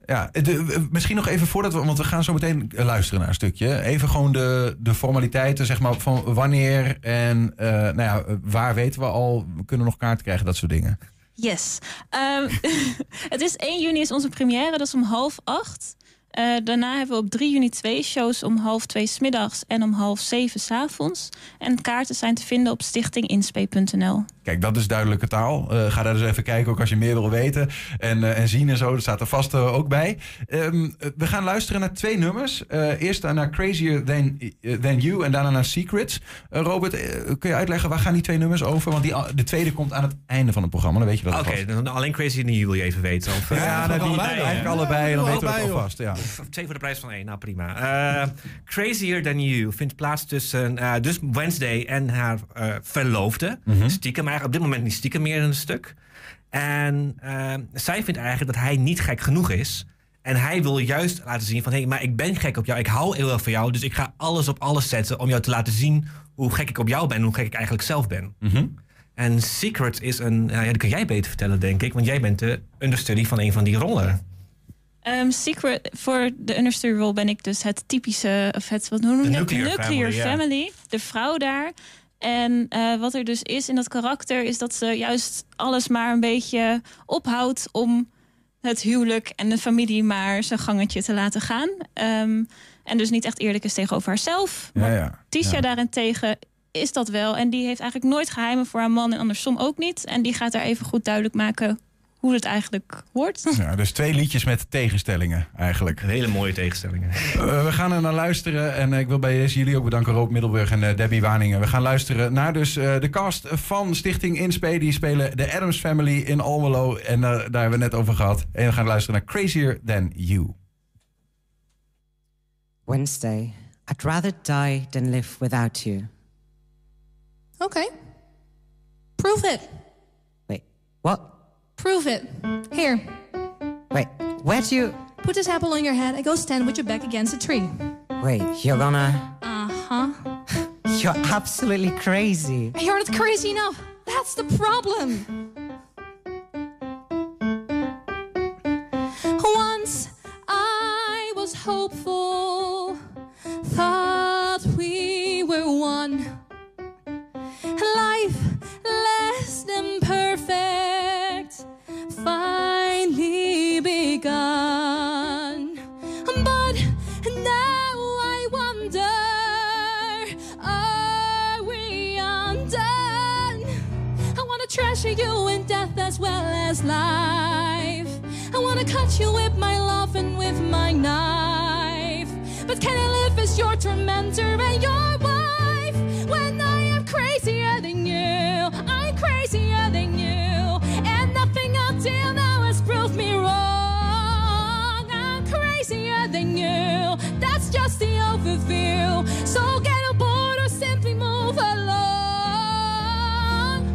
Ja, de- misschien nog even voordat we, want we gaan zo meteen luisteren naar een stukje. Even gewoon de, de formaliteiten, zeg maar, van wanneer en eh, nou ja, waar weten we al, we kunnen nog kaarten krijgen, dat soort dingen. Yes. Ehm, het is 1 juni is onze première, dat is om half acht. Eh, daarna hebben we op 3 juni twee shows om half twee smiddags en om half zeven s'avonds. En kaarten zijn te vinden op stichtinginspe.nl. Kijk, dat is duidelijke taal. Eh, ga daar dus even kijken, ook als je meer wil weten. En, eh, en zien en zo, dat staat er vast eh, ook bij. Ehm, eh, we gaan luisteren naar twee nummers. Eh, eerst naar Crazier Than, Than You en daarna naar Secrets. Robert, kun je uitleggen, waar gaan die twee nummers over? Want die, de tweede komt aan het einde van het programma, dan weet je dat Oké, alvast. dan alleen Crazy in the wil je even weten. Of, Ja, nou, die, allebei, eigenlijk allebei, dan Ja, weten we het allebei, alvast. Ja. Twee voor de prijs van één. Nou, prima. Eh, Crazier Than You vindt plaats tussen eh, dus Wednesday en haar eh, verloofde. Stiekem, maar op dit moment niet stiekem meer een stuk. En zij vindt eigenlijk dat hij niet gek genoeg is. En hij wil juist laten zien van... hé, hey, maar ik ben gek op jou. Ik hou heel erg van jou. Dus ik ga alles op alles zetten om jou te laten zien... hoe gek ik op jou ben en hoe gek ik eigenlijk zelf ben. En Secret is een... Ja, dat kun jij beter vertellen, denk ik. Want jij bent de understudy van een van die rollen. Ehm, secret, voor de understudy role ben ik dus het typische, of het, wat hoe noem je De dat? nuclear family, ja. de vrouw daar. En eh, wat er dus is in dat karakter, is dat ze juist alles maar een beetje ophoudt om het huwelijk en de familie maar zijn gangetje te laten gaan. Ehm, en dus niet echt eerlijk is tegenover haarzelf. Ja, ja. Tisha daarentegen is dat wel. En die heeft eigenlijk nooit geheimen voor haar man en andersom ook niet. En die gaat daar even goed duidelijk maken hoe het eigenlijk hoort. Ja, dus twee liedjes met tegenstellingen eigenlijk. Hele mooie tegenstellingen. Eh, we gaan er naar luisteren. En eh, ik wil bij deze jullie ook bedanken, Roop Middelburg en eh, Debbie Waningen. We gaan luisteren naar dus eh, de cast van Stichting Inspe. Die spelen de Adams Family in Almelo. En eh, daar hebben we het net over gehad. En we gaan luisteren naar Crazier Than You. Wednesday, I'd rather die than live without you. Okay. Prove it. Wait, what? Prove it. Here, Wait, where do you. put this apple on your head and go stand with your back against a tree. Wait, you're gonna. Uh huh. You're absolutely crazy. You're not crazy enough. That's the problem. Once I was hopeful, thought we were one. Life less than perfect, finally begun. But now I wonder, are we undone? I wanna treasure you in death as well as life. I wanna cut you with my love and with my knife. But can I live as your tormentor and your So get aboard or simply move along.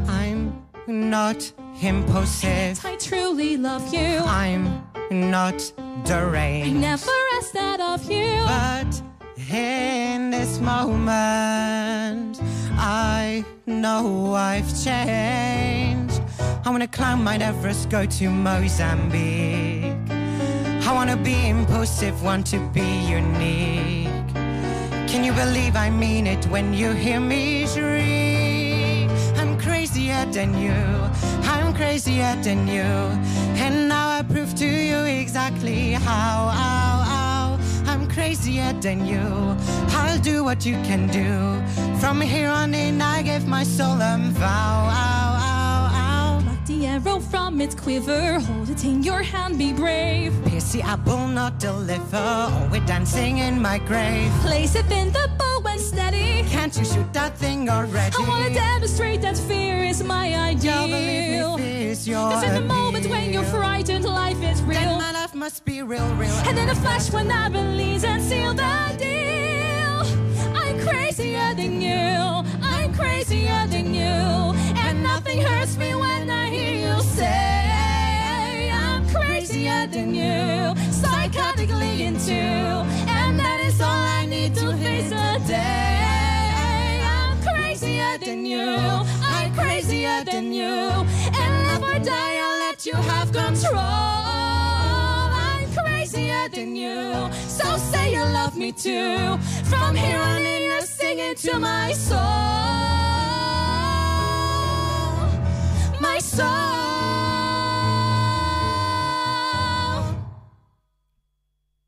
I'm not impulsive. I truly love you. I'm not deranged. I never asked that of you. But in this moment, I know I've changed. I wanna climb Mount Everest, go to Mozambique. I wanna be impulsive, want to be unique. Can you believe I mean it when you hear me shriek? I'm crazier than you, I'm crazier than you. And now I prove to you exactly how, how, how I'm crazier than you. I'll do what you can do. From here on in, I give my solemn vow. Ow, ow, the arrow from its quiver. Hold it in your hand, be brave. Pierce the apple, not deliver. Oh, we're dancing in my grave. Place it in the bow and steady. Can't you shoot that thing already? I wanna demonstrate that fear is my Don't believe ideal. fear's your Cause in the moment when you're frightened, life is real. Then my life must be real, real. And in a flash, when I release and seal the deal, I'm crazier than you. I'm crazier than you. And nothing hurts me when I hear you say, I'm crazier than you. Psychotically into. And that is all I need to face the day. I'm crazier than you. I'm crazier than you. And live or die, I'll let you have control. I'm crazier than you. So say you love me too. From here on in, you're singing to my soul.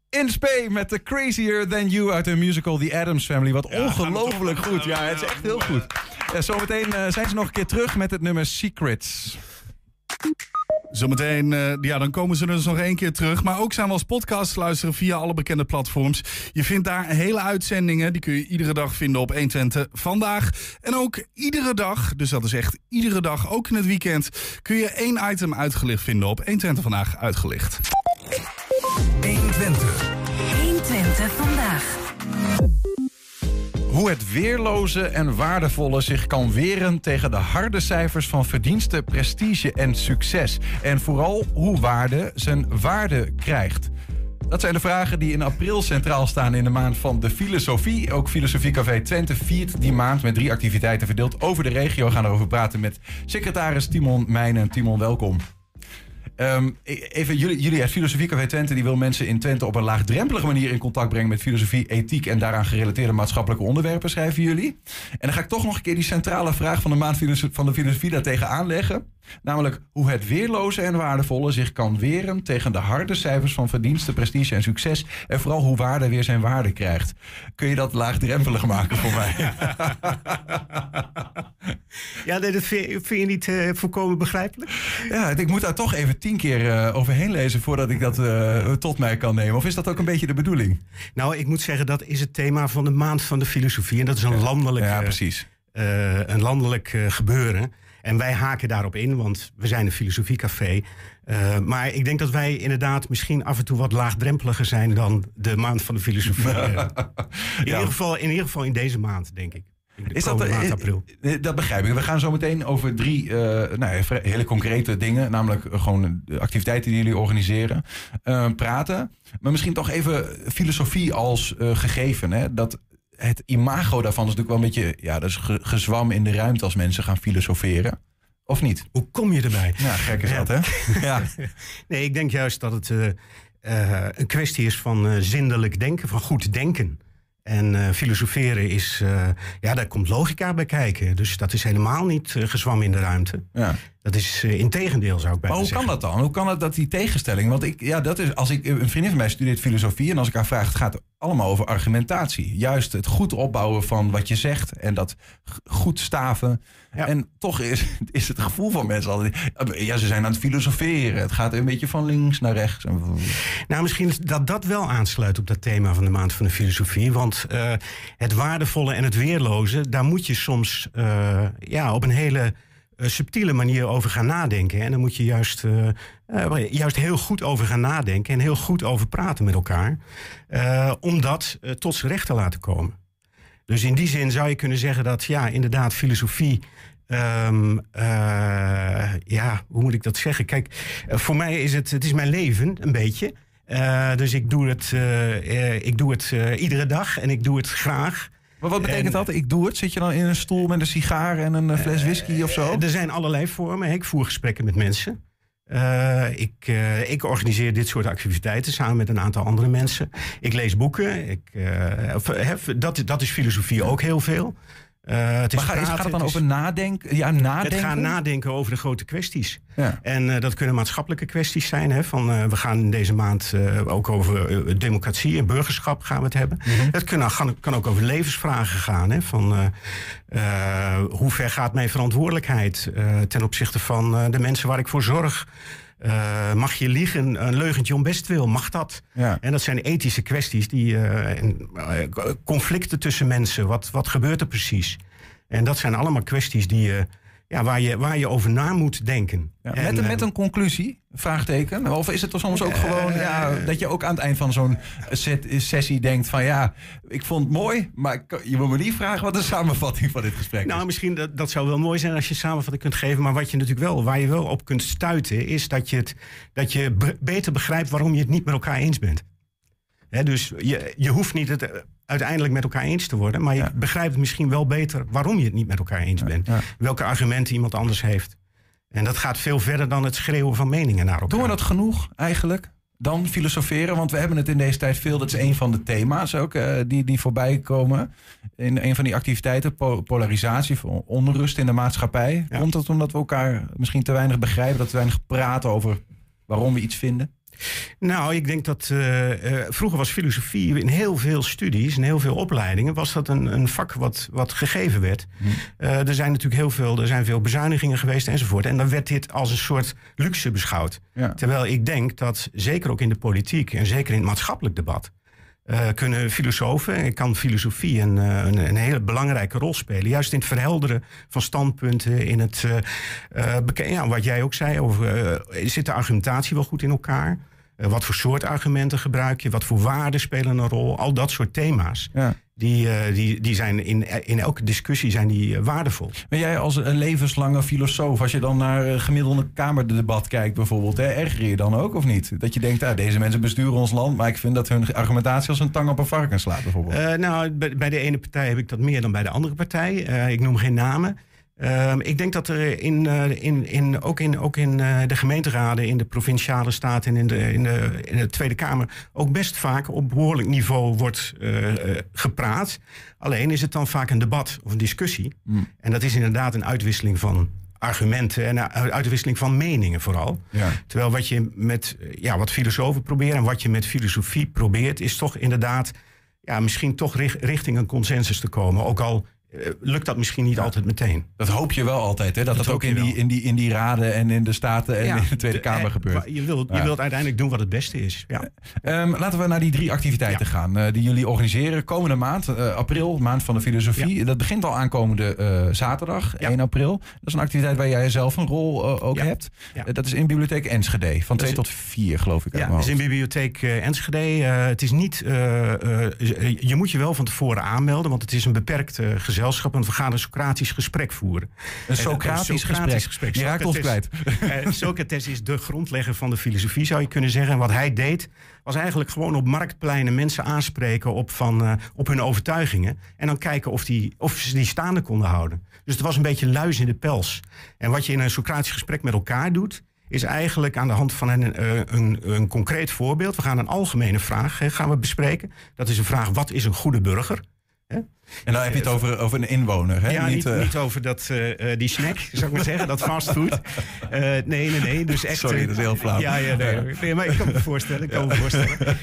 In Spe met The Crazier Than You uit de musical The Adams Family. Wat ongelooflijk goed. Ja, het is echt heel goed. Ja, zometeen eh, zijn ze nog een keer terug met het nummer Secrets. Zometeen, eh, ja, dan komen ze dus nog één keer terug. Maar ook zijn we als podcast te luisteren via alle bekende platforms. Je vindt daar hele uitzendingen. Die kun je iedere dag vinden op 120 vandaag. En ook iedere dag, dus dat is echt iedere dag, ook in het weekend... kun je één item uitgelicht vinden op 120 vandaag uitgelicht. 120. Twente vandaag. Hoe het weerloze en waardevolle zich kan weren tegen de harde cijfers van verdiensten, prestige en succes. En vooral hoe waarde zijn waarde krijgt. Dat zijn de vragen die in april centraal staan in de maand van de filosofie. Ook Filosofie Café Twente viert die maand met drie activiteiten verdeeld over de regio. We gaan erover praten met secretaris Timon Meijnen. Timon, welkom. Ehm, even, jullie, jullie uit Filosofie Café Twente die wil mensen in Twente op een laagdrempelige manier in contact brengen met filosofie, ethiek en daaraan gerelateerde maatschappelijke onderwerpen, schrijven jullie. En dan ga ik toch nog een keer die centrale vraag van de maand van de filosofie daartegen aanleggen. Namelijk hoe het weerloze en waardevolle zich kan weren tegen de harde cijfers van verdiensten, prestige en succes. En vooral hoe waarde weer zijn waarde krijgt. Kun je dat laagdrempelig maken voor mij? Ja, nee, dat vind, je- vind je niet eh, volkomen begrijpelijk? Ja, ik moet daar toch even tien keer eh, overheen lezen voordat ik dat eh, tot mij kan nemen. Of is dat ook een beetje de bedoeling? Nou, ik moet zeggen, dat is het thema van de maand van de filosofie. En dat is een landelijk, Ja, precies. een landelijk gebeuren. En wij haken daarop in, want we zijn een filosofiecafé. Maar ik denk dat wij inderdaad misschien af en toe wat laagdrempeliger zijn dan de maand van de filosofie. in, ieder geval, in ieder geval in deze maand, denk ik. Is dat, komende maand eh, april. eh, dat begrijp ik. We gaan zo meteen over drie eh, nou, hele concrete dingen, namelijk gewoon de activiteiten die jullie organiseren, eh, praten. Maar misschien toch even filosofie als gegeven. Hè? Dat het imago daarvan is natuurlijk wel een beetje, ja, dat is ge- gezwam in de ruimte als mensen gaan filosoferen. Of niet? Hoe kom je erbij? Ja, gek is Ja. dat, hè? Ja. Nee, ik denk juist dat het een kwestie is van zindelijk denken, van goed denken. En eh, filosoferen is, eh, ja, daar komt logica bij kijken. Dus dat is helemaal niet eh, gezwam in de ruimte. Ja. Dat is uh, integendeel, zou ik bijna Maar hoe kan dat dan? Hoe kan het dat die tegenstelling? Want ik, ja, dat is, als ik, een vriendin van mij studeert filosofie en als ik haar vraag, het gaat allemaal over argumentatie. Juist het goed opbouwen van wat je zegt en dat goed staven. En toch is, is het gevoel van mensen altijd, ja, ze zijn aan het filosoferen. Het gaat een beetje van links naar rechts. Nou, misschien dat dat wel aansluit op dat thema van de maand van de filosofie. Want eh, het waardevolle en het weerloze, daar moet je soms eh, ja, op een hele eh, subtiele manier over gaan nadenken. En daar moet je juist, juist heel goed over gaan nadenken en heel goed over praten met elkaar. om dat tot zijn recht te laten komen. Dus in die zin zou je kunnen zeggen dat, ja, inderdaad, filosofie. Ehm, eh, ja, hoe moet ik dat zeggen? Kijk, eh, voor mij is het, het is mijn leven, een beetje. Eh, dus ik doe het, ik doe het iedere dag en ik doe het graag. Maar wat betekent dat? Ik doe het. Zit je dan in een stoel met een sigaar en een fles whisky of zo? Er zijn allerlei vormen. Ik voer gesprekken met mensen. Eh, ik, ik organiseer dit soort activiteiten samen met een aantal andere mensen. Ik lees boeken. Ik, dat, dat is filosofie ook heel veel. Eh, het is Maar praten, gaat het dan is- over nadenken? Ja, nadenken? Het gaan nadenken over de grote kwesties. Ja. En eh, dat kunnen maatschappelijke kwesties zijn. Hè, van, eh, we gaan in deze maand ook over democratie en burgerschap gaan we het hebben. Mhm. Het kan, gaan- kan ook over levensvragen gaan. Hè, van, hoe ver gaat mijn verantwoordelijkheid ten opzichte van de mensen waar ik voor zorg? Eh, mag je liegen, een leugentje om best wil? Mag dat? Ja. En dat zijn ethische kwesties, die, eh, en, eh, conflicten tussen mensen. Wat, wat gebeurt er precies? En dat zijn allemaal kwesties die, eh, ja, waar, je, waar je over na moet denken. Ja, En, met, een, eh, met een conclusie? Vraagteken? Of is het er soms ook gewoon ja, dat je ook aan het eind van zo'n sessie denkt van ja, ik vond het mooi, maar ik je wil me niet vragen wat de samenvatting van dit gesprek is. Nou, misschien dat, dat zou wel mooi zijn als je samenvatting kunt geven. Maar wat je natuurlijk wel, waar je wel op kunt stuiten, is dat je, het, dat je be- beter begrijpt waarom je het niet met elkaar eens bent. Dus je, je hoeft niet het eh, uiteindelijk met elkaar eens te worden, maar je begrijpt misschien wel beter waarom je het niet met elkaar eens bent. Welke argumenten iemand anders heeft. En dat gaat veel verder dan het schreeuwen van meningen naar elkaar. Doen we dat genoeg eigenlijk? Dan filosoferen, want we hebben het in deze tijd veel. Dat is een van de thema's ook eh, die, die voorbij komen. In een van die activiteiten, po- polarisatie, onrust in de maatschappij. Komt dat omdat we elkaar misschien te weinig begrijpen, dat we weinig praten over waarom we iets vinden? Nou, ik denk dat eh, eh, vroeger was filosofie in heel veel studies en heel veel opleidingen was dat een, een vak wat, wat gegeven werd. Eh, er zijn natuurlijk heel veel, er zijn veel bezuinigingen geweest enzovoort. En dan werd dit als een soort luxe beschouwd. Ja. Terwijl ik denk dat zeker ook in de politiek en zeker in het maatschappelijk debat. kunnen filosofen, en kan filosofie een, een, een hele belangrijke rol spelen. Juist in het verhelderen van standpunten, in het, ja, wat jij ook zei, over, zit de argumentatie wel goed in elkaar? Eh, wat voor soort argumenten gebruik je? Wat voor waarden spelen een rol? Al dat soort thema's. Ja. Die, eh, die, die zijn in, in elke discussie zijn die eh, waardevol. Maar jij als een levenslange filosoof, als je dan naar gemiddelde kamerdebat kijkt bijvoorbeeld, hè, erger je dan ook of niet? Dat je denkt, ah, deze mensen besturen ons land, maar ik vind dat hun argumentatie als een tang op een varken slaat bijvoorbeeld. Nou, bij, bij de ene partij heb ik dat meer dan bij de andere partij. Ik noem geen namen. Ehm, ik denk dat er in, eh, in, in, ook in, ook in eh, de gemeenteraden, in de provinciale staten en in de, in, de, in de Tweede Kamer ook best vaak op behoorlijk niveau wordt eh, gepraat. Alleen is het dan vaak een debat of een discussie. En dat is inderdaad een uitwisseling van argumenten en een uitwisseling van meningen vooral. Ja. Terwijl wat je met ja, wat filosofen proberen en wat je met filosofie probeert, is toch inderdaad ja, misschien toch rich- richting een consensus te komen. Ook al lukt dat misschien niet altijd meteen. Dat hoop je wel altijd, hè? Dat, Dat dat, ook in die, in, die, in die raden en in de staten en Ja, in de Tweede Kamer eh, gebeurt. Je wilt, je wilt uiteindelijk doen wat het beste is. Ja. Ehm, laten we naar die drie activiteiten gaan eh, die jullie organiseren. Komende maand, eh, april, maand van de filosofie. Dat begint al aankomende eh, zaterdag, 1 april. Dat is een activiteit waar jij zelf een rol eh, ook hebt. Ja. Eh, dat is in Bibliotheek Enschede, van 2 is- tot 4 geloof ik. Ja, het is in bibliotheek eh, Enschede. Eh, het is niet, eh, eh, je moet je wel van tevoren aanmelden, want het is een beperkt eh, gezelschap en we gaan een Socratisch gesprek voeren. Een En, Socratisch gesprek. Je raakt ons Socrates- eh, Socrates is de grondlegger van de filosofie, zou je kunnen zeggen. En wat hij deed, was eigenlijk gewoon op marktpleinen mensen aanspreken op, van, eh, op hun overtuigingen. En dan kijken of, die, of ze die staande konden houden. Dus het was een beetje luis in de pels. En wat je in een Socratisch gesprek met elkaar doet, is eigenlijk aan de hand van een, eh, een, een concreet voorbeeld. We gaan een algemene vraag gaan we bespreken. Dat is een vraag, wat is een goede burger? Hè? En dan heb je het over, over een inwoner, hè? Ja, niet, eh, niet over dat, eh, eh, die snack, zou ik maar zeggen, dat fastfood. Nee, nee, nee. Dus echt, Sorry, dat is heel flauw. Ja, ja, nee, nee, maar ik kan me voorstellen. Ik kan me voorstellen.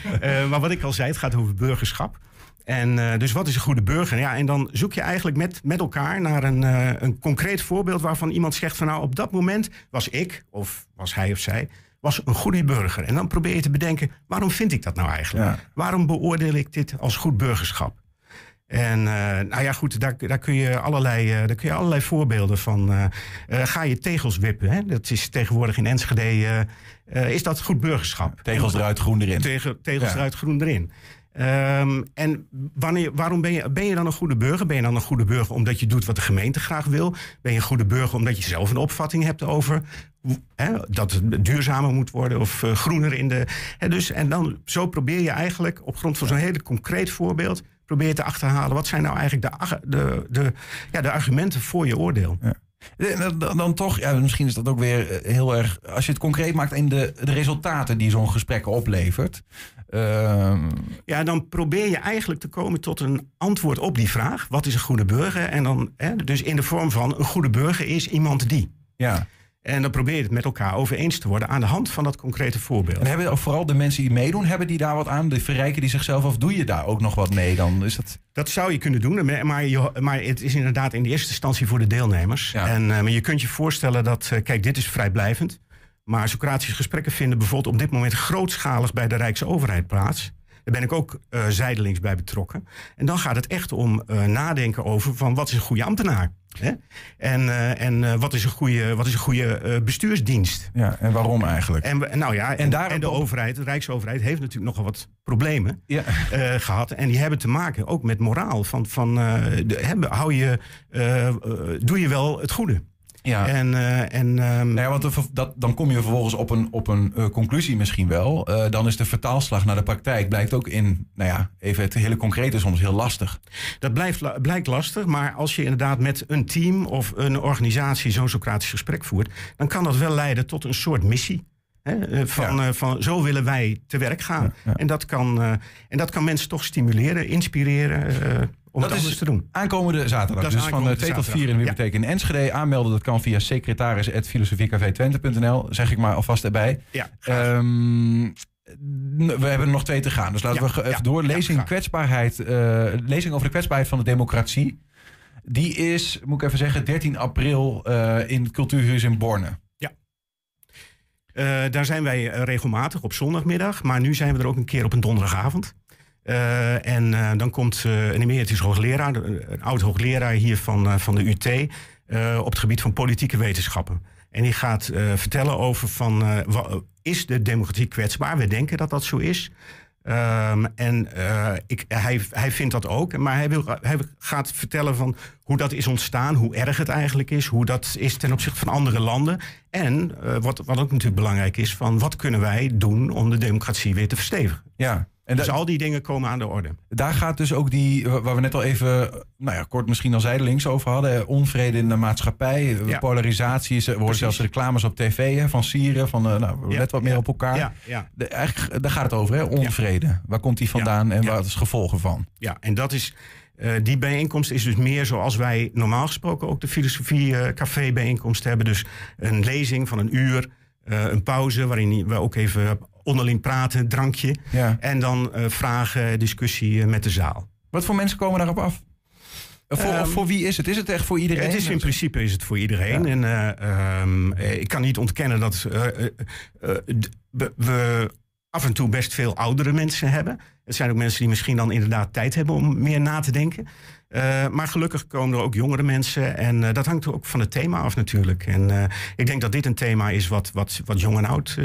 Maar wat ik al zei, het gaat over burgerschap. En dus wat is een goede burger? Ja, en dan zoek je eigenlijk met, met elkaar naar een, een concreet voorbeeld waarvan iemand zegt van nou op dat moment was ik, of was hij of zij, was een goede burger. En dan probeer je te bedenken, waarom vind ik dat nou eigenlijk? Ja. Waarom beoordeel ik dit als goed burgerschap? En eh, nou ja, goed, daar, daar, kun je allerlei, eh, daar kun je allerlei voorbeelden van. eh, ga je tegels wippen? Hè? Dat is tegenwoordig in Enschede. is dat goed burgerschap? Tegels eruit, groen erin. Tegel, tegels Ja. eruit, groen erin. Ehm, en wanneer, waarom ben je, ben je dan een goede burger? Ben je dan een goede burger omdat je doet wat de gemeente graag wil? Ben je een goede burger omdat je zelf een opvatting hebt over hè, dat het duurzamer moet worden of groener in de. Hè, dus, en dan zo probeer je eigenlijk op grond van zo'n hele concreet voorbeeld. Probeer te achterhalen wat zijn nou eigenlijk de, de, de, ja, de argumenten voor je oordeel. Dan, dan, dan toch, ja, misschien is dat ook weer eh, heel erg. Als je het concreet maakt in de, de resultaten die zo'n gesprek oplevert. Ehm, Ja, dan probeer je eigenlijk te komen tot een antwoord op die vraag. Wat is een goede burger? En dan, hè, dus in de vorm van een goede burger is iemand die. ja. En dan probeer je het met elkaar over eens te worden aan de hand van dat concrete voorbeeld. En hebben vooral de mensen die meedoen, hebben die daar wat aan? De verrijken die zichzelf of doe je daar ook nog wat mee dan? Is dat... Dat zou je kunnen doen, maar, je, maar het is inderdaad in de eerste instantie voor de deelnemers. Ja. En eh, maar je kunt je voorstellen dat, eh, kijk, dit is vrijblijvend. Maar Socratische gesprekken vinden bijvoorbeeld op dit moment grootschalig bij de Rijksoverheid plaats. Daar ben ik ook eh, zijdelings bij betrokken. En dan gaat het echt om nadenken over van wat is een goede ambtenaar? Hè? En, eh, en eh, wat is een goede, wat is een goede eh, bestuursdienst? Ja, en waarom eigenlijk? En, nou ja, en, En daarop- en de overheid, de Rijksoverheid, heeft natuurlijk nogal wat problemen Ja. eh, gehad. En die hebben te maken ook met moraal. Van, van, de, hebben, hou je, doe je wel het goede? Ja. En, eh, en, Nou ja, want de dat, dan kom je vervolgens op een, op een eh, conclusie misschien wel. Eh, dan is de vertaalslag naar de praktijk blijkt ook in, nou ja, even het hele concrete soms heel lastig. dat blijft, blijkt lastig. Maar als je inderdaad met een team of een organisatie zo'n Socratisch gesprek voert, dan kan dat wel leiden tot een soort missie. Hè, van, van zo willen wij te werk gaan. En, dat kan, en dat kan mensen toch stimuleren, inspireren om Dat het anders te doen. Aankomende zaterdag. Dat dus van aankomende 2 tot 4 in de bibliotheek in Enschede. Aanmelden dat kan via secretaris.filosofiecafé20.nl. Zeg ik maar alvast erbij. Ja, Ehm, we hebben er nog twee te gaan. Dus laten Ja, we even door. Lezing, kwetsbaarheid, eh, lezing over de kwetsbaarheid van de democratie. Die is, moet ik even zeggen, 13 april eh, in het Cultuurhuis in Borne. Eh, daar zijn wij eh, regelmatig op zondagmiddag. Maar nu zijn we er ook een keer op een donderdagavond. Eh, en eh, dan komt eh, een emeritus hoogleraar, een oud hoogleraar hier van, van de UT, op het gebied van politieke wetenschappen. En die gaat vertellen over van, is de democratie kwetsbaar? We denken dat dat zo is. Ehm, en ik, hij, hij vindt dat ook. Maar hij, wil, hij gaat vertellen van hoe dat is ontstaan, hoe erg het eigenlijk is, hoe dat is ten opzichte van andere landen. En wat, wat ook natuurlijk belangrijk is, van wat kunnen wij doen om de democratie weer te verstevigen. Ja. En dus al die dingen komen aan de orde. Daar gaat dus ook die, waar we net al even, nou ja, kort misschien al zijdelings over hadden. eh, Onvrede in de maatschappij, eh, Ja. polarisatie. Is, worden Precies. zelfs reclames op tv hè, van Sieren. Van, eh, nou, Ja, let wat meer ja, op elkaar. ja, ja. De, eigenlijk, daar gaat het over, hè? onvrede. Waar komt die vandaan en wat is het gevolgen van? Ja, en dat is. die bijeenkomst is dus meer zoals wij normaal gesproken ook de filosofie eh, café bijeenkomst hebben. Dus een lezing van een uur, een pauze waarin we ook even onderling praten, drankje. Ja. En dan eh, vragen, discussie eh, met de zaal. Wat voor mensen komen daarop af? Eh, voor, Ehm, voor wie is het? Is het echt voor iedereen? Het is in principe is het voor iedereen. En eh, ehm, eh, ik kan niet ontkennen dat d- we, af en toe best veel oudere mensen hebben. Het zijn ook mensen die misschien dan inderdaad tijd hebben om meer na te denken. Maar gelukkig komen er ook jongere mensen. En dat hangt ook van het thema af natuurlijk. En ik denk dat dit een thema is wat, wat, wat jong en oud,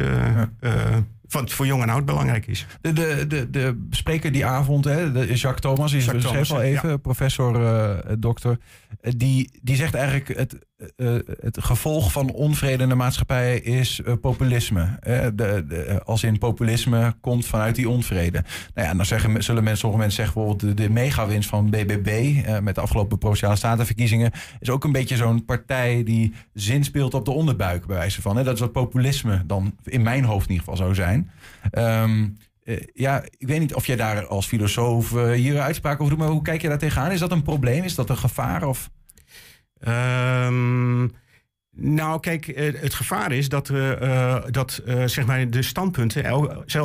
wat voor jong en oud belangrijk is. De, de, de, de spreker die avond, hè, Jacques Thomas, Jacques beschreef Thomas, al ja. even, professor, eh, dokter. Eh, die, die zegt eigenlijk het, eh, het gevolg van onvrede in de maatschappij is eh, populisme. Eh, de, de, als in populisme komt vanuit die onvrede. Nou ja, dan zeggen, zullen mensen, sommige mensen zeggen bijvoorbeeld de, de megawinst van BBB eh, met de afgelopen Provinciale Statenverkiezingen is ook een beetje zo'n partij die zinspeelt op de onderbuik bij wijze van. Dat is wat populisme dan in mijn hoofd in ieder geval zou zijn. Ehm, eh, ja, ik weet niet of jij daar als filosoof eh, hier uitspraak over doet, maar hoe kijk je daar tegenaan? Is dat een probleem? Is dat een gevaar? Of? Ehm, nou, kijk, eh, het gevaar is dat, dat zeg maar de standpunten,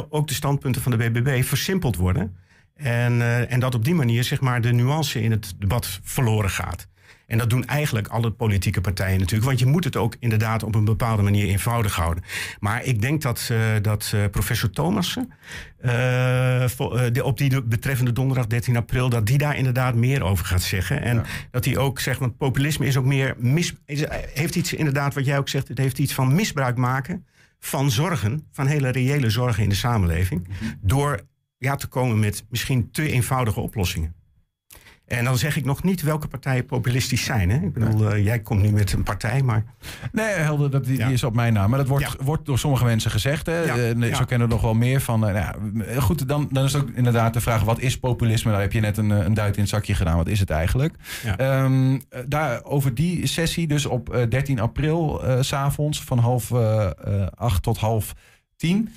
ook de standpunten van de BBB, versimpeld worden. En, en dat op die manier zeg maar, de nuance in het debat verloren gaat. En dat doen eigenlijk alle politieke partijen natuurlijk. Want je moet het ook inderdaad op een bepaalde manier eenvoudig houden. Maar ik denk dat, eh, dat eh, professor Thomassen... eh, op die betreffende donderdag 13 april... dat die daar inderdaad meer over gaat zeggen. En dat hij ook zegt, want populisme is ook meer... Mis, is, heeft iets inderdaad, wat jij ook zegt... het heeft iets van misbruik maken van zorgen... van hele reële zorgen in de samenleving... door ja, te komen met misschien te eenvoudige oplossingen. En dan zeg ik nog niet welke partijen populistisch zijn. Hè? Ik bedoel, eh, jij komt nu met een partij, maar... Nee, Helder, dat, die, is op mijn naam. Maar dat wordt, wordt door sommige mensen gezegd. Hè? Ja, Eh, ja. Zo kennen we nog wel meer van. eh, nou ja, goed, dan, dan is het ook inderdaad de vraag: wat is populisme? Daar heb je net een, een duit in het zakje gedaan. Wat is het eigenlijk? Ehm, eh, daar, over die sessie, dus op eh, 13 april, s s'avonds van half acht tot half tien.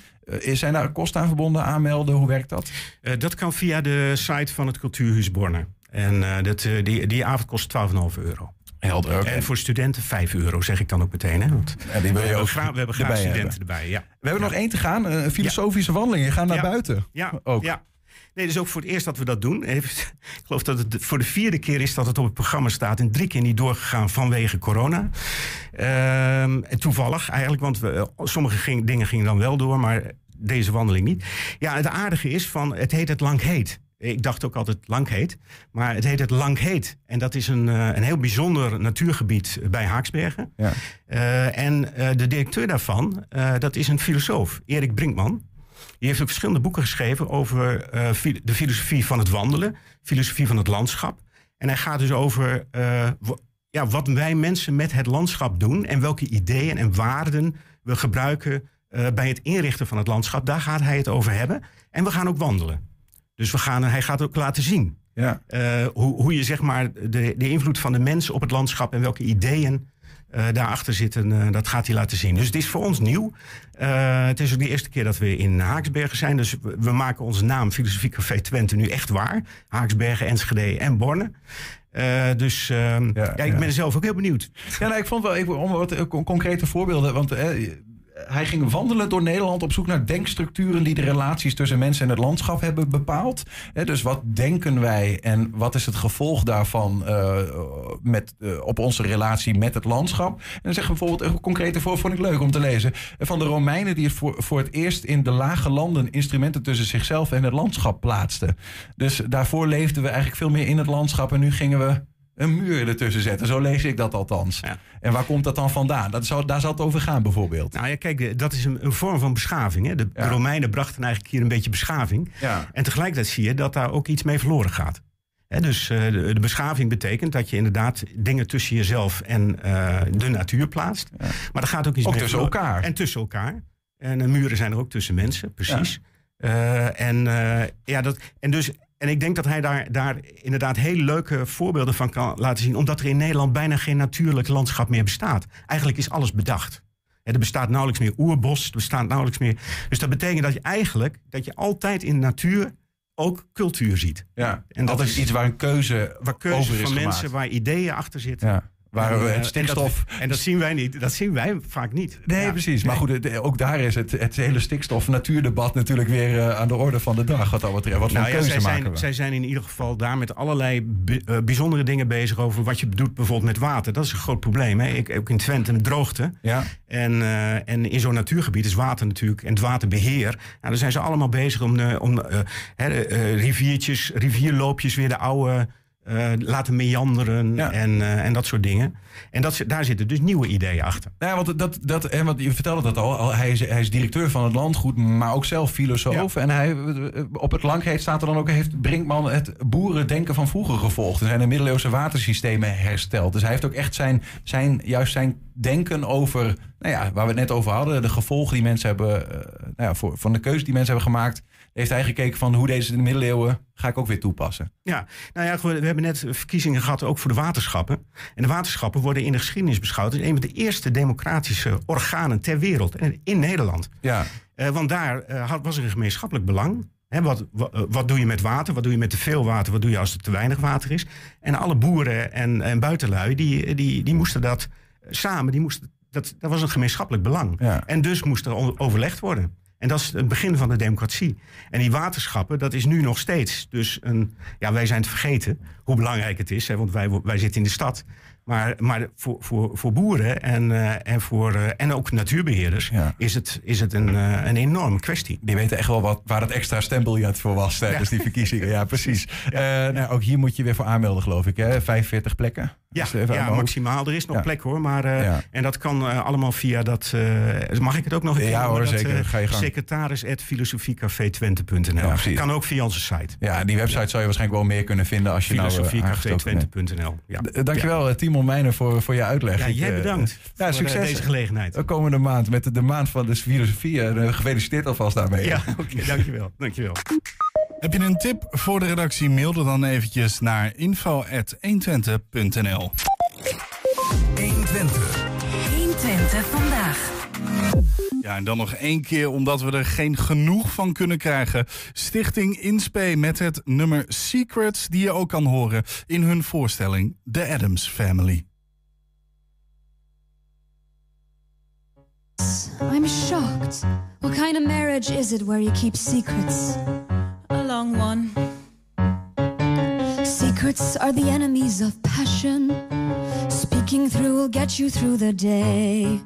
Zijn daar kosten aan verbonden? Aanmelden? Hoe werkt dat? Dat kan via de site van het Cultuurhuis Borne. En eh, dat, eh, die, die avond kost 12,5 euro. Helder. En voor studenten 5 euro, zeg ik dan ook meteen. Hè? Want Ja, die wil je we, hebben ook graag, we hebben graag erbij studenten hebben. erbij. Ja. We hebben nog één te gaan. eh, Een filosofische wandeling. Je gaat naar buiten. Ja, Ook. ja. Nee, dus ook voor het eerst dat we dat doen. Ik geloof dat het voor de vierde keer is dat het op het programma staat. En drie keer niet doorgegaan vanwege corona. En toevallig eigenlijk, want we, sommige ging- dingen gingen dan wel door, maar deze wandeling niet. Ja, het aardige is van, het heet het Langheet. Ik dacht ook altijd Langheet, maar het heet het Langheet. En dat is een, eh, een heel bijzonder natuurgebied bij Haaksbergen. Ja. Eh, en eh, de directeur daarvan, dat is een filosoof, Erik Brinkman. Die heeft ook verschillende boeken geschreven over de filosofie van het wandelen, filosofie van het landschap. En hij gaat dus over ja, wat wij mensen met het landschap doen en welke ideeën en waarden we gebruiken bij het inrichten van het landschap. Daar gaat hij het over hebben. En we gaan ook wandelen. Dus we gaan, hij gaat ook laten zien Ja. eh, hoe, hoe je zeg maar de, de invloed van de mens op het landschap en welke ideeën eh, daarachter zitten, eh, dat gaat hij laten zien. Dus het is voor ons nieuw. Het is ook de eerste keer dat we in Haaksbergen zijn. Dus we, we maken onze naam Filosofie Café Twente nu echt waar. Haaksbergen, Enschede en Borne. Dus ehm, ja, ik ja. ben er zelf ook heel benieuwd. Ja, nou, ik vond wel even om wat con- concrete voorbeelden. Want hij ging wandelen door Nederland op zoek naar denkstructuren die de relaties tussen mensen en het landschap hebben bepaald. Dus wat denken wij en wat is het gevolg daarvan eh, met, eh, op onze relatie met het landschap? En dan we bijvoorbeeld een concrete voor, vond ik leuk om te lezen. Van de Romeinen die voor, voor het eerst in de lage landen instrumenten tussen zichzelf en het landschap plaatsten. Dus daarvoor leefden we eigenlijk veel meer in het landschap en nu gingen we een muur ertussen zetten. Zo lees ik dat althans. En waar komt dat dan vandaan? Dat zou, daar zal het over gaan bijvoorbeeld. Nou ja, kijk, eh, dat is een, een vorm van beschaving. Hè? De Romeinen brachten eigenlijk hier een beetje beschaving. Ja. En tegelijkertijd zie je dat daar ook iets mee verloren gaat. Hè, dus eh, de, de beschaving betekent dat je inderdaad dingen tussen jezelf en eh, de natuur plaatst. Maar er gaat ook iets Ook mee tussen verloren. elkaar. En tussen elkaar. En muren zijn er ook tussen mensen, precies. En, ja, dat, en, dus, en ik denk dat hij daar, daar inderdaad hele leuke voorbeelden van kan laten zien. Omdat er in Nederland bijna geen natuurlijk landschap meer bestaat. Eigenlijk is alles bedacht. Er bestaat nauwelijks meer oerbos, er bestaat nauwelijks meer. Dus dat betekent dat je eigenlijk dat je altijd in de natuur ook cultuur ziet. Ja, En dat is- iets waar een keuze, Waar keuze over is van gemaakt. mensen, waar ideeën achter zitten. Ja, waar we eh, het stikstof... En dat, en dat zien wij niet. Dat zien wij vaak niet. Nee, Ja. precies. Maar goed, het- ook daar is het, het hele stikstof-natuurdebat natuurlijk weer eh, aan de orde van de dag. Wat dat betreft. Wat voor Nou ja, keuze zij, maken zijn, we? zij zijn in ieder geval daar met allerlei bi- eh, bijzondere dingen bezig over wat je doet bijvoorbeeld met water. Dat is een groot probleem. Hè? Ik, ook in Twente met droogte. Ja. En, eh, en in zo'n natuurgebied is water natuurlijk en het waterbeheer. Nou, daar zijn ze allemaal bezig om, eh, om eh, eh, riviertjes, rivierloopjes weer de oude eh, laten meanderen en, eh, en dat soort dingen. En dat, daar zitten dus nieuwe ideeën achter. Nou ja, want, dat, dat, en want je vertelde dat al. hij, is, hij is directeur van het landgoed, maar ook zelf filosoof. En hij, eh, op het langreed staat er dan ook... heeft Brinkman het boerendenken van vroeger gevolgd. Er zijn de middeleeuwse watersystemen hersteld. Dus hij heeft ook echt zijn, zijn, juist zijn denken over... Nou ja, waar we het net over hadden. De gevolgen die mensen hebben... nou ja, voor, van de keuze die mensen hebben gemaakt... heeft hij gekeken van hoe deze in de middeleeuwen... ga ik ook weer toepassen. Ja, nou ja, we hebben net verkiezingen gehad ook voor de waterschappen. En de waterschappen worden in de geschiedenis beschouwd als een van de eerste democratische organen ter wereld. En in Nederland. Ja. Eh, want daar had, was er een gemeenschappelijk belang. Wat, wa- eh, wat doe je met water? Wat doe je met te veel water? Wat doe je als er te weinig water is? En alle boeren en, en buitenlui, die, die, die moesten dat samen, die moesten, dat, dat was een gemeenschappelijk belang. En dus moest er overlegd worden. En dat is het begin van de democratie. En die waterschappen, dat is nu nog steeds. Dus een, ja, wij zijn het vergeten hoe belangrijk het is. Hè, want wij, wij zitten in de stad. Maar, maar voor, voor, voor boeren en, eh, en, voor, eh, en ook natuurbeheerders is het, is het een, eh, een enorme kwestie. Die weten echt wel wat, waar dat extra stembiljet voor was tijdens die verkiezingen. Ja, precies. Nou, ook hier moet je weer voor aanmelden, geloof ik. Hè? 45 plekken. Ja, Dus even ja maximaal. Er is nog plek hoor. Maar. En dat kan allemaal via dat. mag ik het ook nog keer Ja, hoor, dat, zeker. Ga je gang. Secretaris.filosofiecafé20.nl. Ja, precies. kan ook via onze site. Ja, die website zou je waarschijnlijk wel meer kunnen vinden als je nou bent. Filosofiecafé20.nl. Ja. Dankjewel, eh, Timon Meijner, voor, voor je uitleg. Ja, jij eh, bedankt Ja, voor, succes. eh, deze gelegenheid. De komende maand met de, de maand van de filosofie. En, eh, gefeliciteerd alvast daarmee. Ja, oké, dankjewel. dankjewel. Heb je een tip voor de redactie? Mail er dan eventjes naar info.120.nl 120. 120 vandaag. Ja, en dan nog één keer, omdat we er geen genoeg van kunnen krijgen. Stichting Inspe met het nummer Secrets, die je ook kan horen in hun voorstelling The Adams Family. I'm shocked. What kind of marriage is it where you keep secrets? A long one. Secrets are the enemies of passion. Speaking through will get you through the day.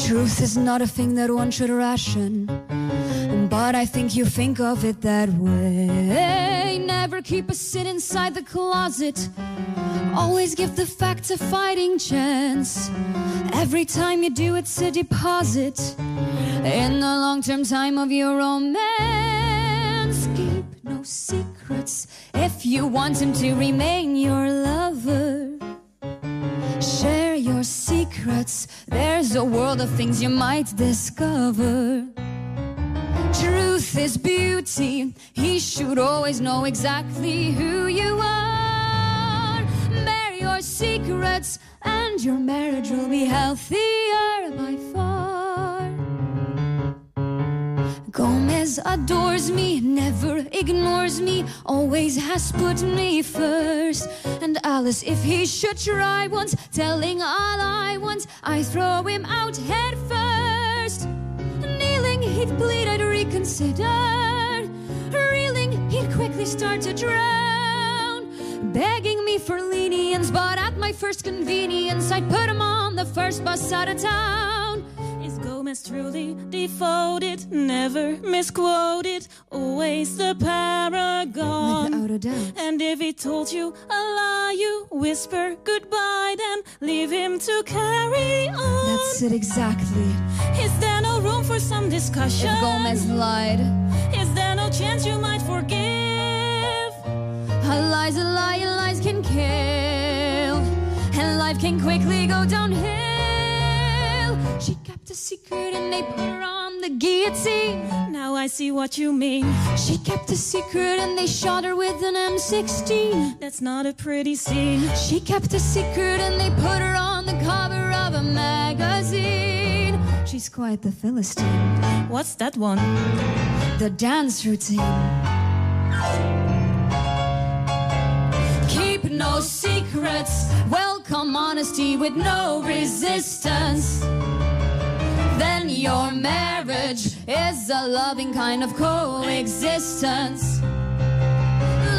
Truth is not a thing that one should ration. But I think you think of it that way. Never keep a sit inside the closet. Always give the facts a fighting chance. Every time you do, it's a deposit in the long term time of your romance. Keep no secrets if you want him to remain your lover. There's a world of things you might discover. Truth is beauty, he should always know exactly who you are. Bear your secrets, and your marriage will be healthier by far. Gomez adores me, never ignores me, always has put me first. And Alice, if he should try once, telling all I want, I throw him out head first. Kneeling, he'd plead, I'd reconsider. Reeling, he'd quickly start to drown. Begging me for lenience, but at my first convenience, I'd put him on the first bus out of town. Is truly devoted, never misquoted, always the paragon. Without a doubt. And if he told you a lie, you whisper goodbye, then leave him to carry on. That's it exactly. Is there no room for some discussion? If Gomez lied, Is there no chance you might forgive? a lie's a lie, and lies can kill, and life can quickly go downhill. Secret, and they put her on the guillotine. Now I see what you mean. She kept a secret, and they shot her with an M16. That's not a pretty scene. She kept a secret, and they put her on the cover of a magazine. She's quite the Philistine. What's that one? The dance routine. Keep no secrets. Welcome honesty with no resistance. Then your marriage is a loving kind of coexistence.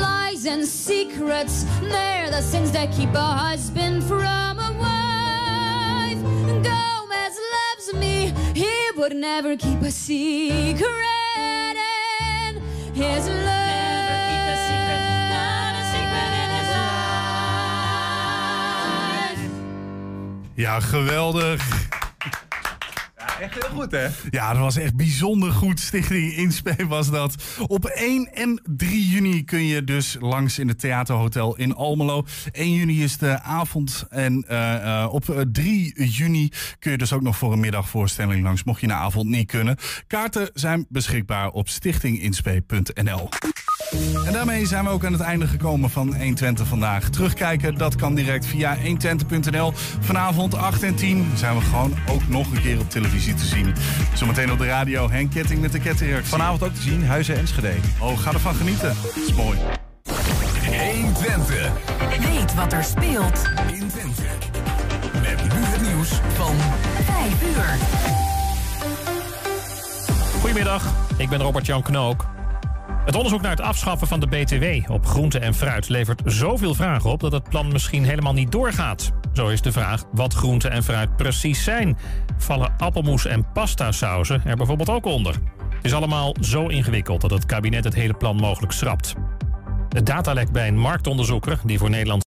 Lies and secrets, they're the sins that keep a husband from a wife. Gomez loves me, he would never keep a secret. And his love. Ja, geweldig. Echt heel goed, hè? Ja, dat was echt bijzonder goed. Stichting Inspee was dat. Op 1 en 3 juni kun je dus langs in het Theaterhotel in Almelo. 1 juni is de avond. En eh, eh, op eh, 3 juni kun je dus ook nog voor een middagvoorstelling langs. Mocht je de avond niet kunnen. Kaarten zijn beschikbaar op stichtinginspee.nl. En daarmee zijn we ook aan het einde gekomen van 120 vandaag. Terugkijken, dat kan direct via 120.nl. Vanavond 8 en 10 zijn we gewoon ook nog een keer op televisie te zien. Zometeen op de radio Henk Ketting met de kettingreactie. Vanavond ook te zien, Huizen Enschede. Oh, ga ervan genieten. Dat is mooi. 120. Weet wat er speelt In Twente. Met nu het nieuws van 5 uur. Goedemiddag, ik ben Robert-Jan Knook. Het onderzoek naar het afschaffen van de BTW op groente en fruit levert zoveel vragen op dat het plan misschien helemaal niet doorgaat. Zo is de vraag wat groente en fruit precies zijn. Vallen appelmoes en pastasauzen er bijvoorbeeld ook onder? Het is allemaal zo ingewikkeld dat het kabinet het hele plan mogelijk schrapt. Het datalek bij een marktonderzoeker die voor Nederland